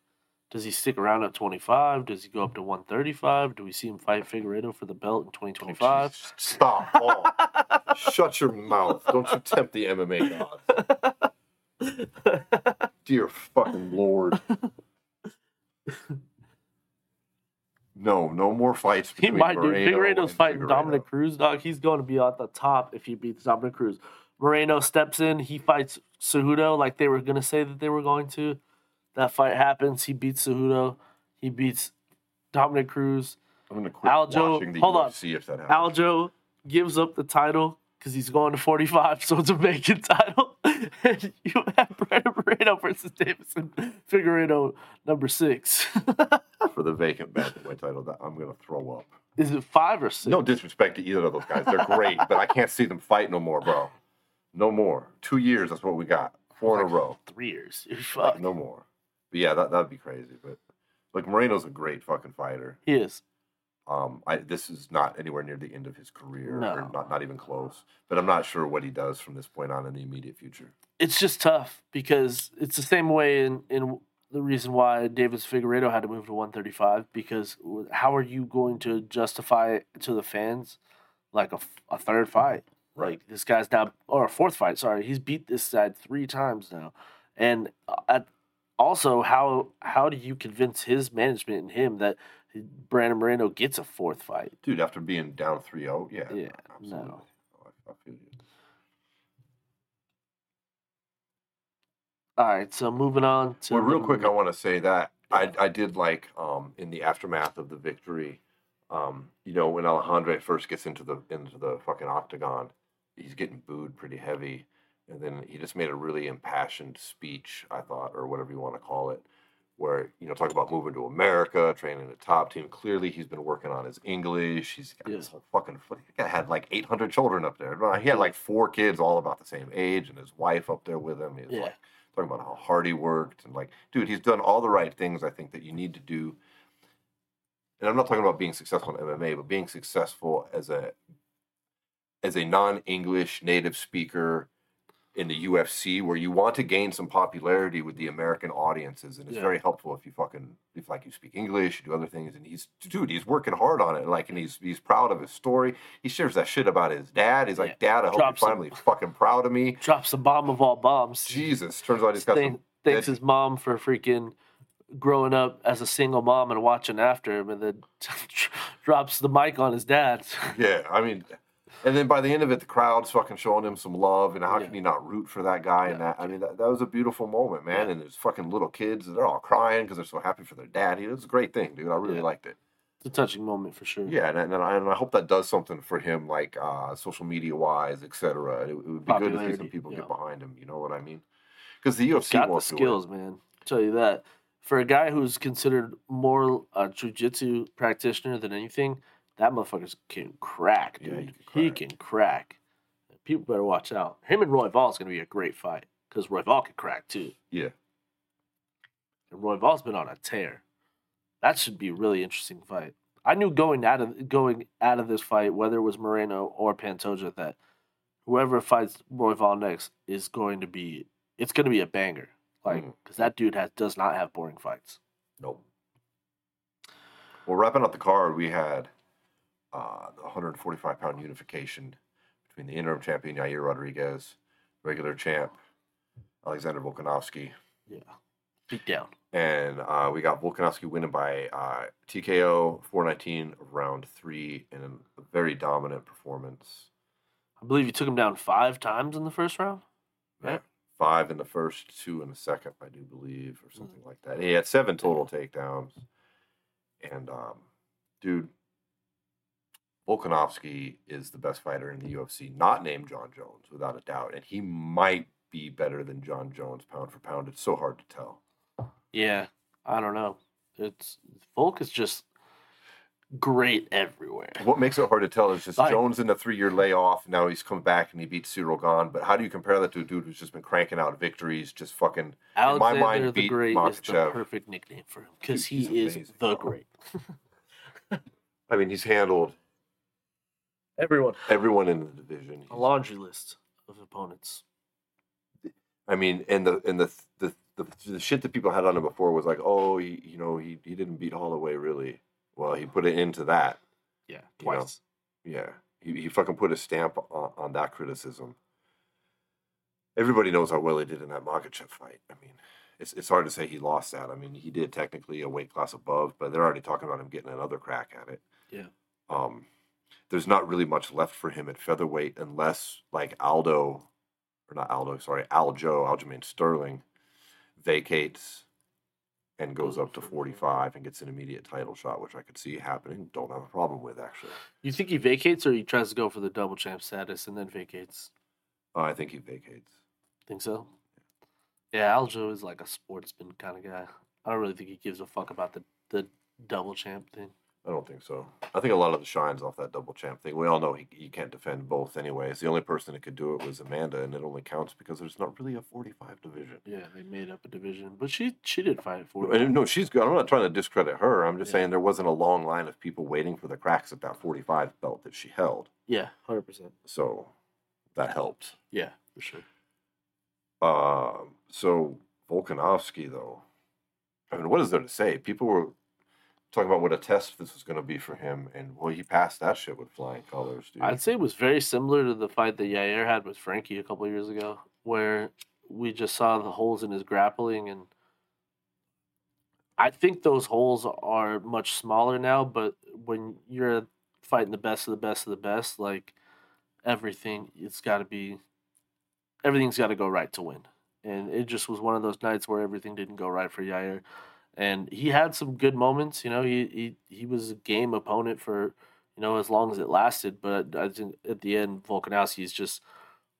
Does he stick around at 25? Does he go up to 135? Do we see him fight Figueiredo for the belt in 2025? Jesus, Stop, Paul. Shut your mouth. Don't you tempt the MMA gods. Dear fucking lord. No, no more fights. he Between might do. Moreno Figueiredo's and fighting Figueiredo. Dominick Cruz, dog. He's going to be at the top if he beats Dominick Cruz. Moreno steps in. He fights Cejudo like they were going to say that they were going to. That fight happens. He beats Cejudo. He beats Dominick Cruz. I'm gonna quit Aljo- watching the hold on. UFC if that happens. Aljo gives up the title because he's going to 45, so it's a vacant title. and you have Brandon Moreno versus Deiveson Figueiredo, number six. for the vacant bantamweight title. That I'm gonna throw up. Is it five or six? No disrespect to either of those guys. They're great, but I can't see them fight no more, bro. No more. Two years. That's what we got. Four in a row. Three years. You're Like, no more. But yeah, that that'd be crazy. But like Moreno's a great fucking fighter. He is. Um, I this is not anywhere near the end of his career, or No. not not even close. But I'm not sure what he does from this point on in the immediate future. It's just tough because it's the same way in, in the reason why Davis Figueiredo had to move to 135 because how are you going to justify it to the fans like a, a third fight? Right. Like this guy's now or a fourth fight. Sorry, he's beat this side three times now, and uh, at, also how how do you convince his management and him that Brandon Moreno gets a fourth fight? Dude, after being down 3-0, yeah, Yeah, absolutely. no. Oh, I, I feel you. All right, so moving on to Well, real the- quick, I want to say that I I did like um in the aftermath of the victory, um you know when Alejandro first gets into the into the fucking octagon, he's getting booed pretty heavy, and then he just made a really impassioned speech, I thought, or whatever you want to call it, where you know talk about moving to America, training the top team. Clearly, he's been working on his English. He's got this whole fucking. He had like eight hundred children up there. He had like four kids, all about the same age, and his wife up there with him. He's Yeah. like talking about how hard he worked and like, dude, he's done all the right things I think that you need to do. And I'm not talking about being successful in MMA, but being successful as a as a non-English native speaker in the UFC, where you want to gain some popularity with the American audiences, and it's Yeah. very helpful if you fucking if like you speak English, you do other things, and he's dude, he's working hard on it, like, and he's he's proud of his story. He shares that shit about his dad. He's like, Dad, I hope Drops you're finally fucking proud of me. drops the bomb of all bombs. Jesus, turns out he's got Thank- some thanks dead- his mom for freaking growing up as a single mom and watching after him, and then drops the mic on his dad. Yeah, I mean, and then by the end of it, the crowd's fucking showing him some love, and how Yeah. can you not root for that guy? And that, I mean, that, that was a beautiful moment, man. Yeah. And there's fucking little kids, they're all crying because they're so happy for their daddy. It was a great thing, dude. I really Yeah. liked it. It's a touching moment for sure. Yeah, and, and, I, and I hope that does something for him, like uh, social media wise, et cetera. It, it would be good to see some people yeah. get behind him. You know what I mean? Because the UFC got the won't skills, man. I'll tell you that. For a guy who's considered more a jujitsu practitioner than anything, that motherfucker can crack, dude. he he can can crack. People better watch out. Him and Royval's gonna be a great fight because Royval can crack too, Yeah, and Royval's been on a tear. That should be a really interesting fight. I knew going out of going out of this fight, whether it was Moreno or Pantoja, that whoever fights Royval next is going to be it's going to be a banger. Like mm. because that dude has does not have boring fights. nope. Well, wrapping up the card, we had uh, the 145 pound unification between the interim champion Yair Rodriguez, regular champ Alexander Volkanovski, Yeah, beat down. and uh, we got Volkanovski winning by uh, TKO 419 round three in a very dominant performance. I believe you took him down five times in the first round. Right. Five in the first, two in the second, I do believe, or something like that. He had seven total takedowns. And, um, dude, Volkanovski is the best fighter in the UFC, not named Jon Jones, without a doubt. And he might be better than Jon Jones pound for pound. It's so hard to tell. Yeah, I don't know. It's Volk is just great everywhere. What makes it hard to tell is just Jones in a three year layoff. Now he's come back and he beat Ciryl Gane. But how do you compare that to a dude who's just been cranking out victories, just fucking Alexander mind, the Great is the perfect nickname for him because he is amazing. the great. I mean, he's handled Everyone. everyone in the division. A laundry list of opponents. I mean, and the and the the, the the shit that people had on him before was like, oh, he you know he he didn't beat Holloway really. Well, he put it into that. Yeah, You know. twice. Yeah, he he fucking put a stamp on, on that criticism. Everybody knows how well he did in that Makhachev fight. I mean, it's it's hard to say he lost that. I mean, he did technically a weight class above, but they're already talking about him getting another crack at it. Yeah. Um, there's not really much left for him at featherweight unless like Aldo, or not Aldo, sorry, Aljo, Aljamain Sterling, vacates and goes up to 45 and gets an immediate title shot, which I could see happening. Don't have a problem with actually. You think he vacates or he tries to go for the double champ status and then vacates? Uh, I think he vacates. Think so? Yeah, Aljo is like a sportsman kind of guy. I don't really think he gives a fuck about the, the double champ thing. I don't think so. I think a lot of the shines off that double champ thing. We all know he, he can't defend both anyways. The only person that could do it was Amanda, and it only counts because there's not really a 45 division. Yeah, they made up a division, but she she did fight for no, she's good. I'm not trying to discredit her. I'm just Yeah. saying there wasn't a long line of people waiting for the cracks at that 45 belt that she held. Yeah, hundred percent. So that helped. Yeah, for sure. Um, so Volkanovski, though, I mean, what is there to say? People were talking about what a test this was going to be for him, and well, he passed that shit with flying colors, dude. I'd say it was very similar to the fight that Yair had with Frankie a couple years ago, where we just saw the holes in his grappling, and I think those holes are much smaller now. But when you're fighting the best of the best of the best, like everything, it's got to be everything's got to go right to win. And it just was one of those nights where everything didn't go right for Yair. And he had some good moments, you know. He he, he was a game opponent for you know as long as it lasted. But I think at the end, Volkanovski is just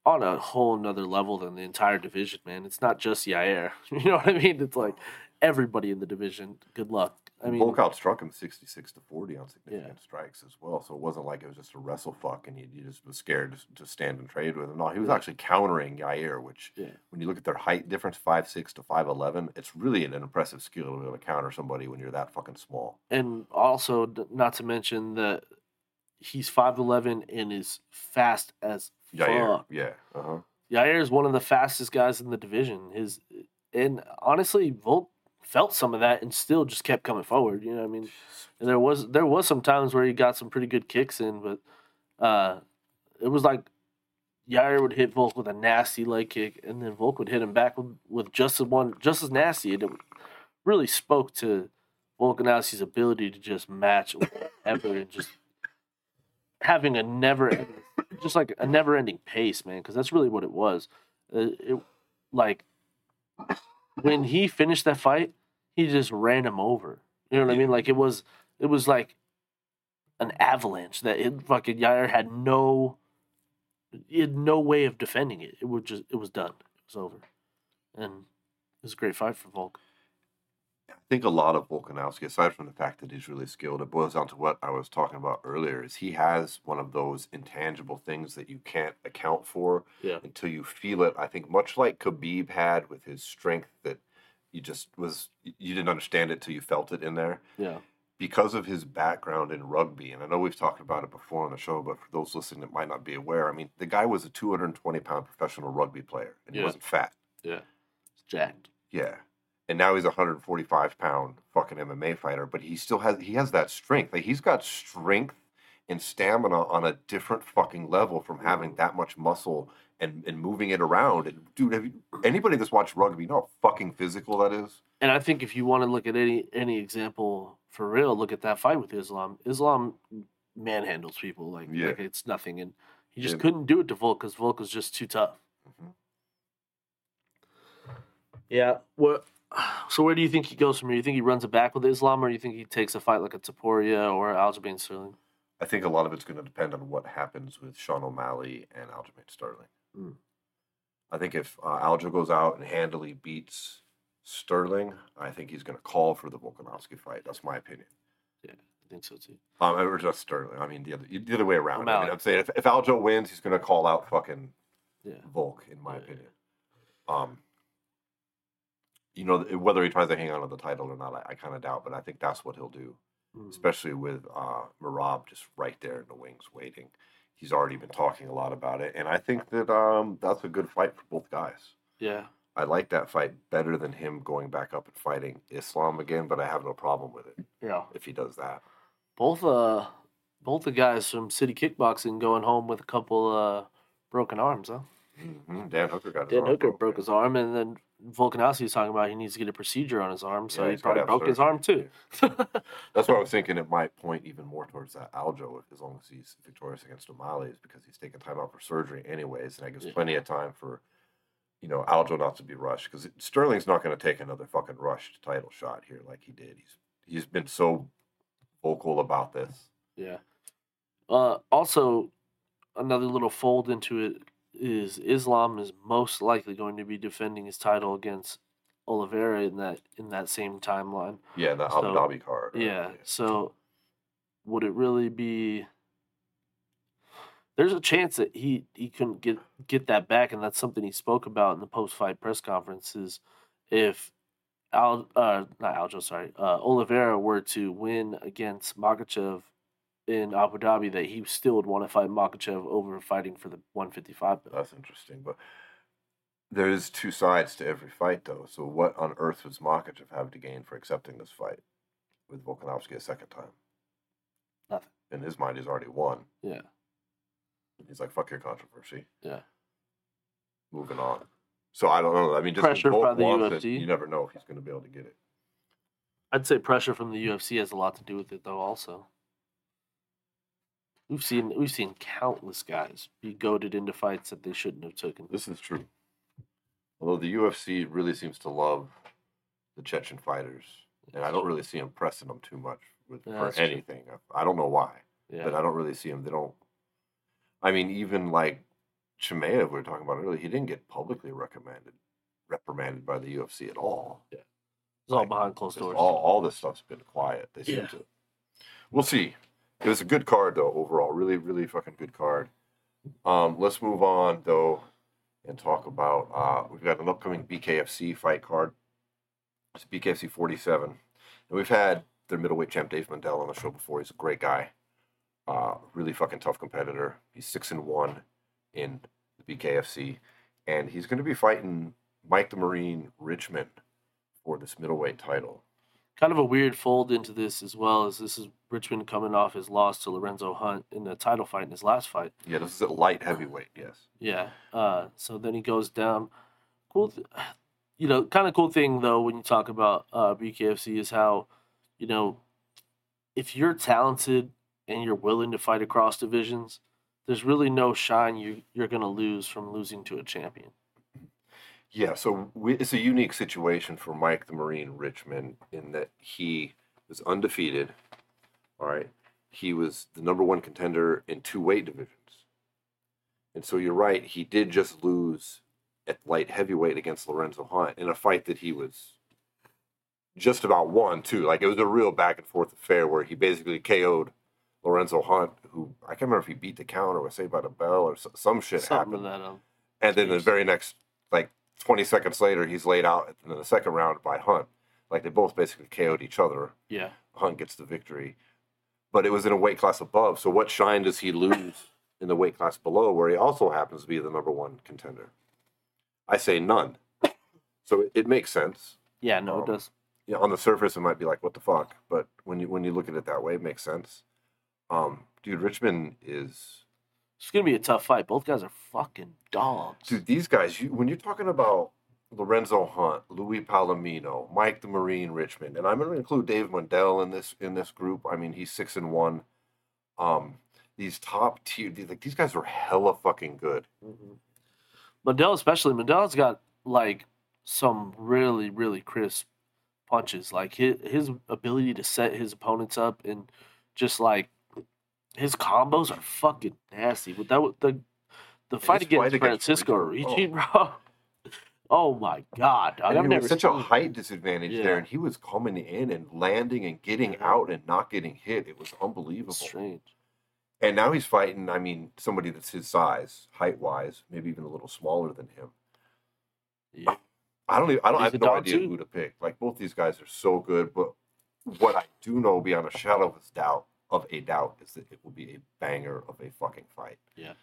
on a whole nother level than the entire division, man. It's not just Yair. You know what I mean? It's like everybody in the division. Good luck. I mean, outstruck him 66 to 40 on significant Yeah. strikes as well. So it wasn't like it was just a wrestle fuck and he, he just was scared to, to stand and trade with him. No, he was actually countering Yair, which Yeah. when you look at their height difference, 5'6 to 5'11, it's really an impressive skill to be able to counter somebody when you're that fucking small. and also not to mention that he's five eleven and is fast as Yair, fuck. yeah. Uh-huh. Yair is one of the fastest guys in the division. His and honestly, Volk felt some of that and still just kept coming forward. You know I mean? And there was there was some times where he got some pretty good kicks in, but uh, it was like Yair would hit Volk with a nasty leg kick, and then Volk would hit him back with, with just as one just as nasty. And it really spoke to Volkanovski's ability to just match whatever and just having a never just like a never ending pace, man. Because that's really what it was. Uh, it like when he finished that fight, he just ran him over. You know what I mean? Like it was, it was like an avalanche that it fucking Yair had no, he had no way of defending it. It was just, it was done. It was over, and it was a great fight for Volk. I think a lot of Volkanovski, aside from the fact that he's really skilled, it boils down to what I was talking about earlier. Is he has one of those intangible things that you can't account for Yeah. until you feel it. I think much like Khabib had with his strength, that you just was you didn't understand it till you felt it in there. Yeah, Because of his background in rugby, and I know we've talked about it before on the show, but for those listening that might not be aware, I mean, the guy was a 220 pound professional rugby player, and he wasn't fat. Yeah. It's jacked. Yeah. And now he's a 145 pound fucking MMA fighter, but he still has he has that strength. Like he's got strength and stamina on a different fucking level from having that much muscle and, and moving it around. And dude, have you, anybody that's watched rugby, you know how fucking physical that is? And I think if you want to look at any any example for real, look at that fight with Islam. Islam manhandles people like, Yeah. like it's nothing, and he just Yeah. couldn't do it to Volk because Volk was just too tough. Mhm. Yeah. What? So where do you think he goes from here? You think he runs it back with Islam, or you think he takes a fight like a Topuria or Aljamain Sterling? I think a lot of it's going to depend on what happens with Sean O'Malley and Aljamain Sterling. Mm. I think if uh, Aljo goes out and handily beats Sterling, I think he's going to call for the Volkanovski fight. That's my opinion. Yeah, I think so too. Um, or just Sterling. I mean, the other the other way around. I mean, I'm saying if, if Aljo wins, he's going to call out fucking Yeah. Volk, in my Yeah, opinion. Um, you know, whether he tries to hang on to the title or not, I, I kind of doubt, but I think that's what he'll do, Mm. especially with uh, Merab just right there in the wings waiting. He's already been talking a lot about it, and I think that um, that's a good fight for both guys. Yeah. I like that fight better than him going back up and fighting Islam again, but I have no problem with it Yeah. if he does that. Both uh both the guys from City Kickboxing going home with a couple uh broken arms, huh? Mhm. Dan Hooker got Dan Hooker broken. broke his arm, and then Volkanovski was talking about he needs to get a procedure on his arm, so Yeah, he probably broke his arm too. That's why I was thinking it might point even more towards that Aljo as long as he's victorious against O'Malley, is because he's taking time out for surgery anyways, and that gives Yeah. plenty of time for, you know, Aljo not to be rushed because Sterling's not going to take another fucking rushed title shot here like he did. He's he's been so vocal about this. yeah. Uh, also, another little fold into it is Islam is most likely going to be defending his title against Oliveira in that in that same timeline. Yeah, the Abu So, Dhabi card. uh, Yeah. So would it really be there's a chance that he he couldn't get get that back and that's something he spoke about in the post fight press conferences. if Al uh not Aljo, sorry, uh Oliveira were to win against Makhachev in Abu Dhabi that he still would want to fight Makhachev over fighting for the 155 belt. That's interesting, but There's two sides to every fight, though. So what on earth does Makhachev have to gain for accepting this fight with Volkanovski a second time? Nothing. In his mind, he's already won. Yeah. He's like, "Fuck your controversy." Yeah. Moving on. So I don't know. I mean, just Pressure by the wants it, UFC. you never know if he's going to be able to get it. I'd say pressure from the UFC has a lot to do with it, though. Also, we've seen we've seen countless guys be goaded into fights that they shouldn't have taken. This is true. Although the UFC really seems to love the Chechen fighters, and I don't really see them pressing them too much with, Yeah, for that's true. anything. I don't know why, Yeah, but I don't really see them. They don't. I mean, even like Chimaev, we were talking about earlier, he didn't get publicly recommended, reprimanded by the UFC at all. Yeah, it's all behind closed doors. All, all this stuff's been quiet. They seem Yeah. to. We'll see. It was a good card though overall. Really, really fucking good card. Um, let's move on though, and talk about. Uh, we've got an upcoming BKFC fight card. It's BKFC 47, and we've had their middleweight champ Dave Mundell on the show before. He's a great guy. Uh, really fucking tough competitor. He's six and one in the BKFC, and he's going to be fighting Mike the Marine Richmond for this middleweight title. Kind of a weird fold into this as well, as this is Richmond coming off his loss to Lorenzo Hunt in the title fight in his last fight. Yeah, this is a light heavyweight. Yes. Yeah. Uh, so then he goes down. Cool. Th- you know, kind of cool thing though when you talk about uh, BKFC is how, you know, if you're talented and you're willing to fight across divisions, there's really no shine you you're gonna lose from losing to a champion. Yeah, so we, it's a unique situation for Mike the Marine Richmond in that he was undefeated. All right. He was the number one contender in two weight divisions. And so you're right, he did just lose at light heavyweight against Lorenzo Hunt in a fight that he was just about won, too. Like it was a real back and forth affair where he basically KO'd Lorenzo Hunt, who I can't remember if he beat the count or was saved by the bell or some shit Something happened. Um, And then the very next, 20 seconds later, he's laid out in the second round by Hunt. Like they both basically KO'd each other. yeah. Hunt gets the victory. But it was in a weight class above. So what shine does he lose in the weight class below, where he also happens to be the number one contender? I say none. So it, it makes sense. Yeah. No, Um, it does. Yeah, on the surface, it might be like, what the fuck? But when you when you look at it that way, it makes sense. Um, dude, Richmond is It's gonna be a tough fight. Both guys are fucking dogs. Dude, these guys, you, when you're talking about Lorenzo Hunt, Luis Palomino, Mike the Marine Richmond, and I'm going to include Dave Mundell in this in this group. I mean, he's six and one. Um, these top tier, these, like these guys are hella fucking good. Mhm. Mundell, especially Mundell's got like some really, really crisp punches. Like his his ability to set his opponents up and just like his combos are fucking nasty. With that, the the fight against Francisco Ricci, Ricci, bro. Oh my god! And I've never such a height disadvantage Yeah. there, and he was coming in and landing and getting Mhm. out and not getting hit. It was unbelievable. strange. And now he's fighting. I mean, somebody that's his size, height wise, maybe even a little smaller than him. Yeah. I don't even, I don't I have no idea too. who to pick. Like both these guys are so good, but what I do know beyond a shadow of a doubt of a doubt is that it will be a banger of a fucking fight. Yeah.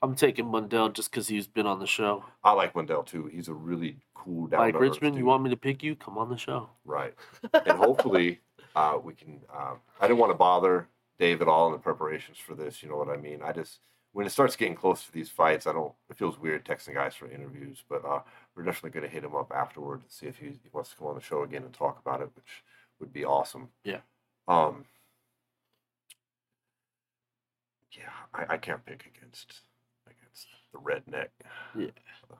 I'm taking Mundell just because he's been on the show. I like Mundell too. He's a really cool down. Like Richmond, you want me to pick you? Come on the show. right? And hopefully, uh, we can. Uh, I didn't want to bother Dave at all in the preparations for this. You know what I mean? I just when it starts getting close to these fights, I don't. It feels weird texting guys for interviews, but uh, we're definitely going to hit him up afterward to see if he, he wants to come on the show again and talk about it, which would be awesome. Yeah. Um. Yeah, I, I can't pick against against the redneck. Yeah,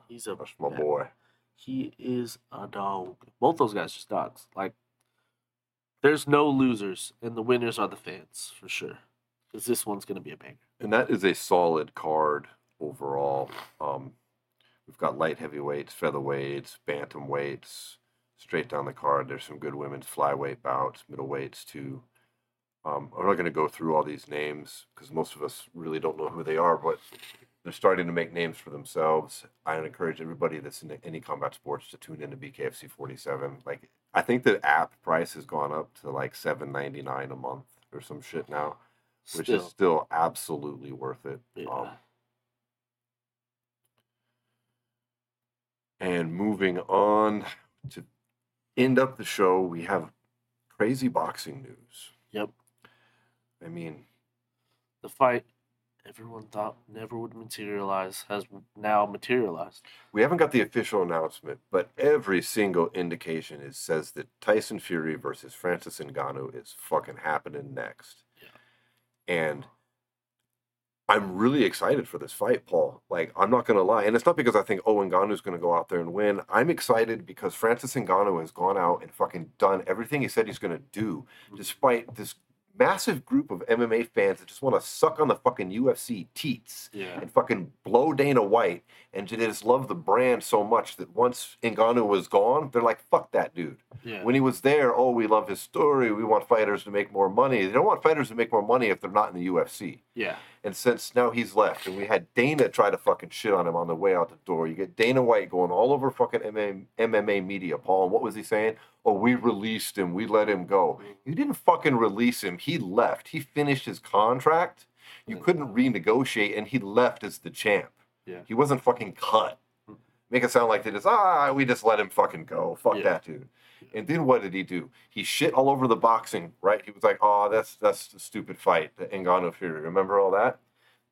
he's a That's my boy. He is a dog. Both those guys just dogs. Like, there's no losers, and the winners are the fans for sure. Because this one's gonna be a banger. And that is a solid card overall. Um, we've got light heavyweights, featherweights, bantamweights, straight down the card. There's some good women's flyweight bouts, middleweights too. Um, I'm not going to go through all these names because most of us really don't know who they are, but they're starting to make names for themselves. I encourage everybody that's in any combat sports to tune into BKFC 47. Like, I think the app price has gone up to like 7.99 a month or some shit now which Still, is still absolutely worth it. Yeah. Um, And moving on to end up the show, we have crazy boxing news. Yep. I mean, The fight everyone thought never would materialize has now materialized. we haven't got the official announcement, but every single indication is says that Tyson Fury versus Francis Ngannou is fucking happening next. Yeah. And I'm really excited for this fight, Paul. Like, I'm not gonna lie, and it's not because I think oh Ngannou's gonna go out there and win. I'm excited because Francis Ngannou has gone out and fucking done everything he said he's gonna do, mm-hmm. despite this massive group of MMA fans that just want to suck on the fucking UFC teats Yeah. and fucking blow Dana White and just love the brand so much that once Ngannou was gone, they're like, fuck that dude. Yeah. When he was there, oh, we love his story. We want fighters to make more money. They don't want fighters to make more money if they're not in the UFC. yeah. And since now he's left, and we had Dana try to fucking shit on him on the way out the door, you get Dana White going all over fucking MMA, MMA media, Paul. And what was he saying? Oh, we released him. We let him go. You didn't fucking release him. He left. He finished his contract. You couldn't renegotiate, and he left as the champ. Yeah. He wasn't fucking cut. Make it sound like they just, ah, we just let him fucking go. Fuck Yeah. that dude. And then what did he do? He shit all over the boxing, right? He was like, "Oh, that's that's a stupid fight, the Ngannou Fury." Remember all that?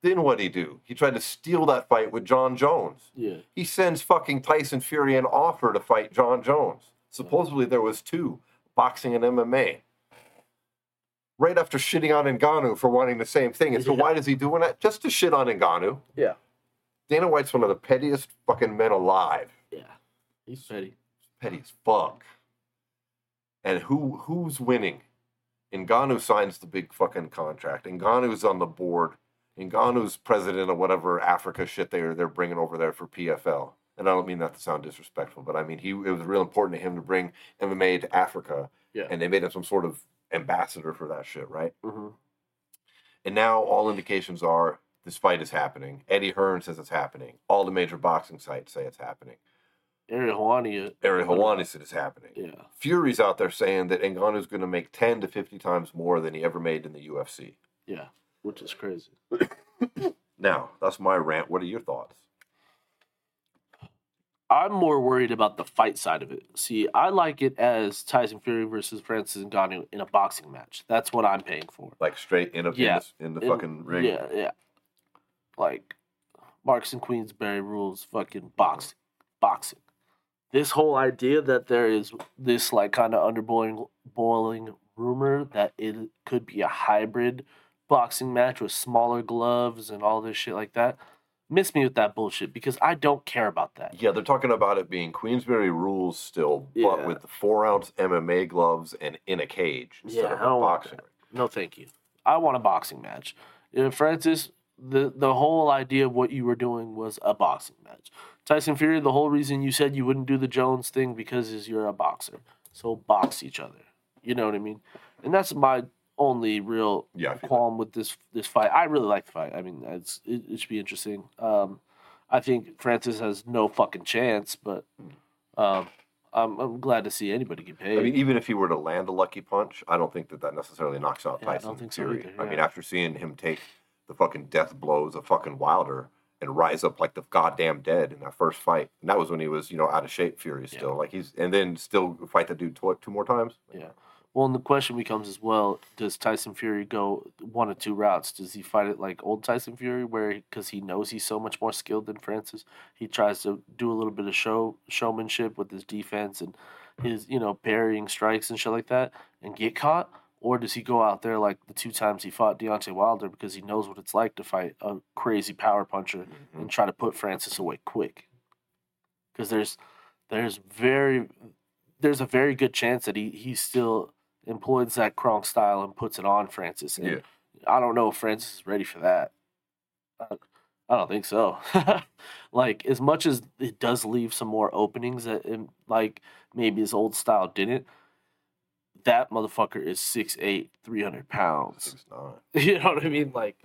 Then what did he do? He tried to steal that fight with John Jones. Yeah. He sends fucking Tyson Fury an offer to fight John Jones. Supposedly there was two, boxing and MMA. Right after shitting on Ngannou for wanting the same thing. And so Yeah. why does he doing that? Just to shit on Ngannou. Yeah. Dana White's one of the pettiest fucking men alive. Yeah. He's petty. petty as fuck. And who who's winning? Ngannou signs the big fucking contract. Ngannou's on the board. Ngannou's president of whatever Africa shit they're they're bringing over there for PFL. And I don't mean that to sound disrespectful, but I mean he it was real important to him to bring MMA to Africa. Yeah. And they made him some sort of ambassador for that shit, right? Mm-hmm. And now all indications are this fight is happening. Eddie Hearn says it's happening. All the major boxing sites say it's happening. Ariel Helwani. Uh, Ariel Helwani said it's happening. Yeah. Fury's out there saying that Ngannou's going to make 10 to 50 times more than he ever made in the UFC. Yeah. Which is crazy. Now, that's my rant. What are your thoughts? I'm more worried about the fight side of it. See, I like it as Tyson Fury versus Francis Ngannou in a boxing match. That's what I'm paying for. Like straight in, a, Yeah. in the, in the In- fucking ring. Yeah, yeah. Like Marquess of Queensberry rules fucking boxing. Boxing. This whole idea that there is this like kind of underboiling boiling rumor that it could be a hybrid boxing match with smaller gloves and all this shit like that. Miss me with that bullshit because I don't care about that. Yeah, they're talking about it being Queensberry rules still, but with four ounce MMA gloves and in a cage instead Yeah, of a boxing. No, thank you. I want a boxing match. Francis, the the whole idea of what you were doing was a boxing match. Tyson Fury, the whole reason you said you wouldn't do the Jones thing because is you're a boxer. So box each other. You know what I mean? And that's my only real Yeah, qualm with this this fight. I really like the fight. I mean, it's it, it should be interesting. Um, I think Francis has no fucking chance, but um, I'm I'm glad to see anybody get paid. I mean, even if he were to land a lucky punch, I don't think that that necessarily knocks out Yeah, I Tyson don't think so Fury. either, I mean, after seeing him take the fucking death blows of fucking Wilder and rise up like the goddamn dead in that first fight, and that was when he was, you know, out of shape, Fury still. Like he's, and then still fight the dude tw- two more times. Yeah. Well, and the question becomes as well: Does Tyson Fury go one of two routes? Does he fight it like old Tyson Fury, where because he knows he's so much more skilled than Francis, he tries to do a little bit of show showmanship with his defense and his you know parrying strikes and shit like that, and get caught? Or does he go out there like the two times he fought Deontay Wilder because he knows what it's like to fight a crazy power puncher Mm-hmm. and try to put Francis away quick? Because there's there's very there's a very good chance that he he still employs that Kronk style and puts it on Francis. And Yeah. I don't know if Francis is ready for that. I, I don't think so. like as much as it does leave some more openings that um, like maybe his old style didn't. That motherfucker is 6'8", 300 pounds. You know what I mean? Like,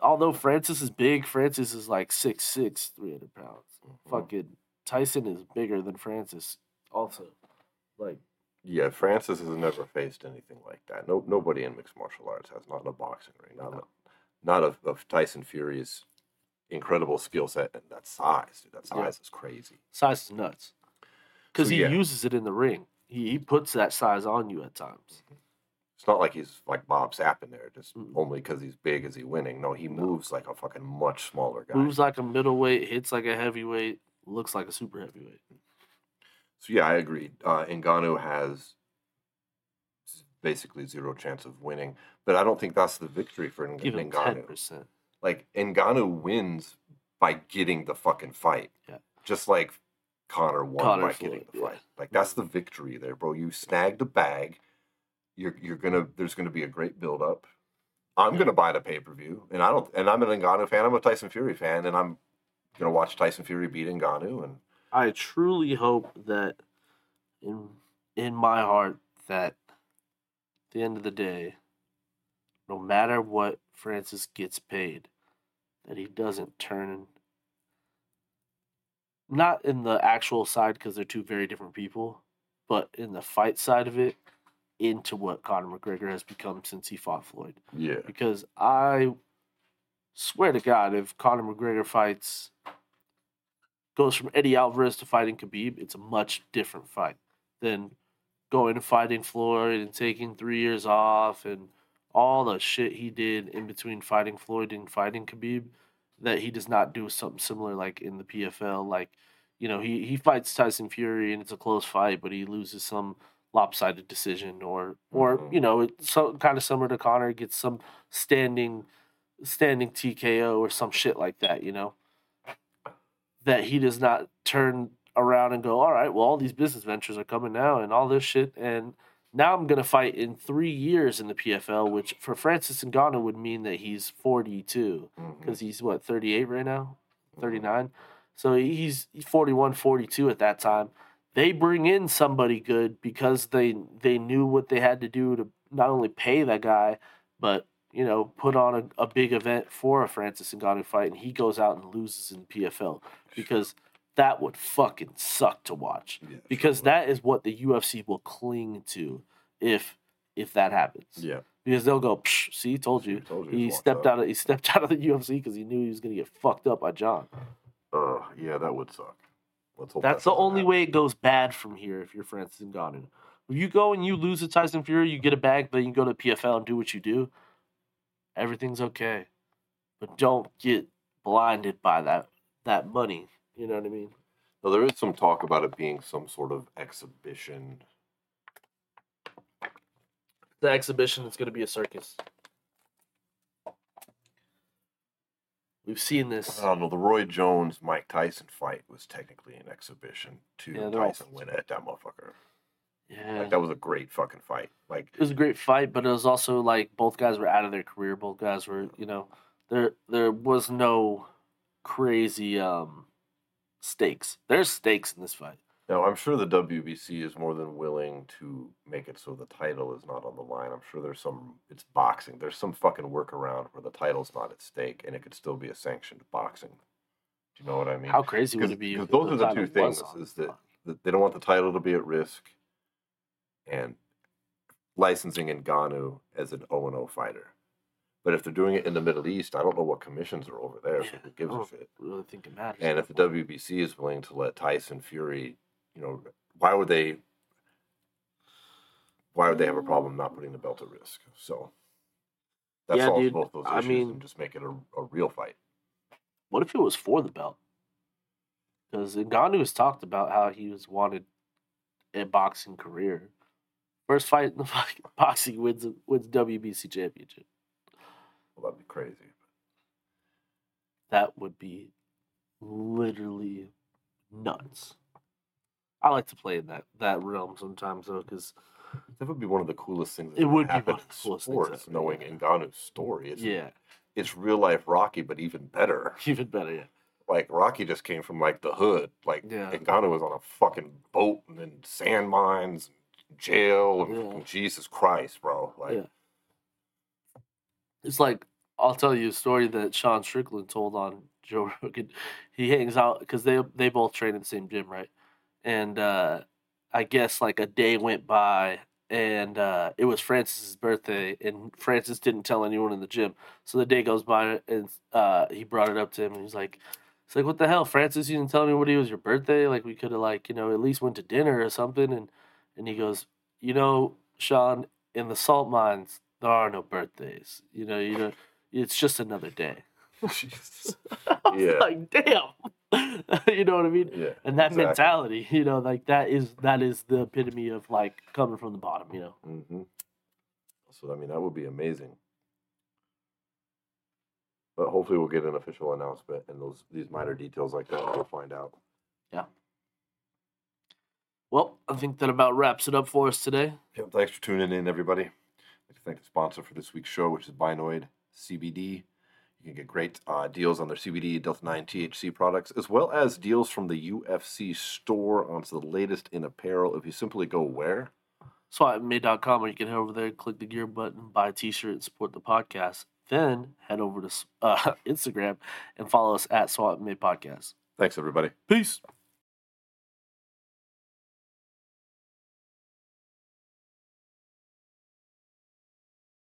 although Francis is big, Francis is like 6'6", 300 pounds. Mm-hmm. Fucking Tyson is bigger than Francis. Also, like, Yeah, Francis has never faced anything like that. No, nobody in mixed martial arts has, not in a boxing ring, not No. not of, of Tyson Fury's incredible skill set and that size, dude. That size Yeah. is crazy. Size is nuts. Because So, he yeah. uses it in the ring. He, he puts that size on you at times. It's not like he's like Bob Sapp in there, just Mm. only because he's big is he winning. No, he moves like a fucking much smaller guy. Moves like a middleweight, hits like a heavyweight, looks like a super heavyweight. So yeah, I agree. Uh, Ngannou has basically zero chance of winning, but I don't think that's the victory for Ng- ten Ngannou. percent. Like Ngannou wins by getting the fucking fight. Yeah. Just like Conor won Conor by Floyd, getting the yeah. fight. Like that's the victory there, bro. You snagged a bag. You're you're gonna there's gonna be a great build up. I'm Yeah. gonna buy the pay per view, and I don't. And I'm an Ngannou fan. I'm a Tyson Fury fan, and I'm gonna watch Tyson Fury beat Ngannou. And I truly hope that in in my heart that at the end of the day, no matter what Francis gets paid, that he doesn't turn not in the actual side because they're two very different people, but in the fight side of it into what Conor McGregor has become since he fought Floyd yeah, because I swear to God, if Conor McGregor fights, goes from Eddie Alvarez to fighting Khabib, it's a much different fight than going and fighting Floyd and taking three years off and all the shit he did in between fighting Floyd and fighting Khabib. That he does not do something similar like in the PFL. Like, you know, he, he fights Tyson Fury and it's a close fight, but he loses some lopsided decision or or Mhm. you know it's so kind of similar to Conor gets some standing standing TKO or some shit like that you know that he does not turn around and go all right well all these business ventures are coming now and all this shit and now I'm gonna fight in three years in the PFL which for Francis Ngannou would mean that he's 42 Mhm. because he's what 38 right now? 39 so he's 41 42 at that time. They bring in somebody good because they they knew what they had to do to not only pay that guy but you know put on a, a big event for a Francis Ngannou fight and he goes out and loses in PFL because that would fucking suck to watch Yeah, because sure. that is what the UFC will cling to if if that happens yeah, because they'll go Psh, see told you Told you he stepped up. out of he stepped out of the UFC because he knew he was gonna get fucked up by Jon. Uh, yeah, that would suck. That's that the only happen. way it goes bad from here if you're Francis Ngannou. If you go and you lose to Tyson Fury, you get a bag, then you go to PFL and do what you do. Everything's okay, but don't get blinded by that that money. You know what I mean? Now, there is some talk about it being some sort of exhibition. The exhibition is going to be a circus. We've seen this. I don't know. The Roy Jones Mike Tyson fight was technically an exhibition to Yeah, they're all- Tyson win at that motherfucker. Yeah, Like that was a great fucking fight. Like it was a great fight, but it was also like both guys were out of their career. Both guys were, you know, there there was no crazy um stakes. There's stakes in this fight. now, I'm sure the WBC is more than willing to make it so the title is not on the line. I'm sure there's some. It's boxing. There's some fucking workaround where the title's not at stake and it could still be a sanctioned boxing. Do you know what I mean? How crazy would it be? because those are the two things, is that- that they don't want the title to be at risk and licensing Ngannou as an O and O fighter. But if they're doing it in the Middle East, I don't know what commissions are over there, so who gives I a shit? really think it matters. And if the WBC is willing to let Tyson Fury, you know, why would they? Why would they have a problem not putting the belt at risk? So that Yeah, solves dude, both those I issues mean- and just make it a, a real fight. what if it was for the belt? Because Ngannou has talked about how he was wanted a boxing career. First fight in the fucking boxing wins wins WBC championship. Well, that'd be crazy. That would be literally nuts. I like to play in that that realm sometimes though, because That would be one of the coolest things. that It would be one of the coolest things sports, ever, knowing yeah. Ngannou's story. It's, yeah, it's real life Rocky, but even better. even better. Yeah, Like Rocky just came from like the hood. Like Yeah. Ngannou was on a fucking boat and then sand mines, and jail, and Yeah. Jesus Christ, bro. Like Yeah. It's like I'll tell you a story that Sean Strickland told on Joe Rogan. He hangs out because they they both train in the same gym, right? And uh, I guess like a day went by and uh, it was Francis's birthday, and Francis didn't tell anyone in the gym. So the day goes by, and uh, he brought it up to him, and he's like, "It's like what the hell, Francis? You didn't tell me what it was your birthday. Like we could have like you know at least went to dinner or something." And and he goes, "You know, Sean, in the salt mines, there are no birthdays. You know, you know, it's just another day." Jesus. I was Yeah. like, damn. you know what I mean? Yeah. And that exactly. mentality, you know, like that is that is the epitome of like coming from the bottom, you know. hmm So I mean, that would be amazing. But hopefully, we'll get an official announcement, and those these minor details like that, we'll find out. Yeah. Well, I think that about wraps it up for us today. Yep, thanks for tuning in, everybody. Like to thank the sponsor for this week's show, which is Binoid CBD. You can get great uh, deals on their CBD Delta 9 THC products, as well as deals from the UFC store onto the latest in apparel. If you simply go where? SWATmade.com, or you can head over there, click the gear button, buy a t shirt, and support the podcast. Then head over to uh, Instagram and follow us at SWAT Made Podcast. Thanks, everybody. Peace.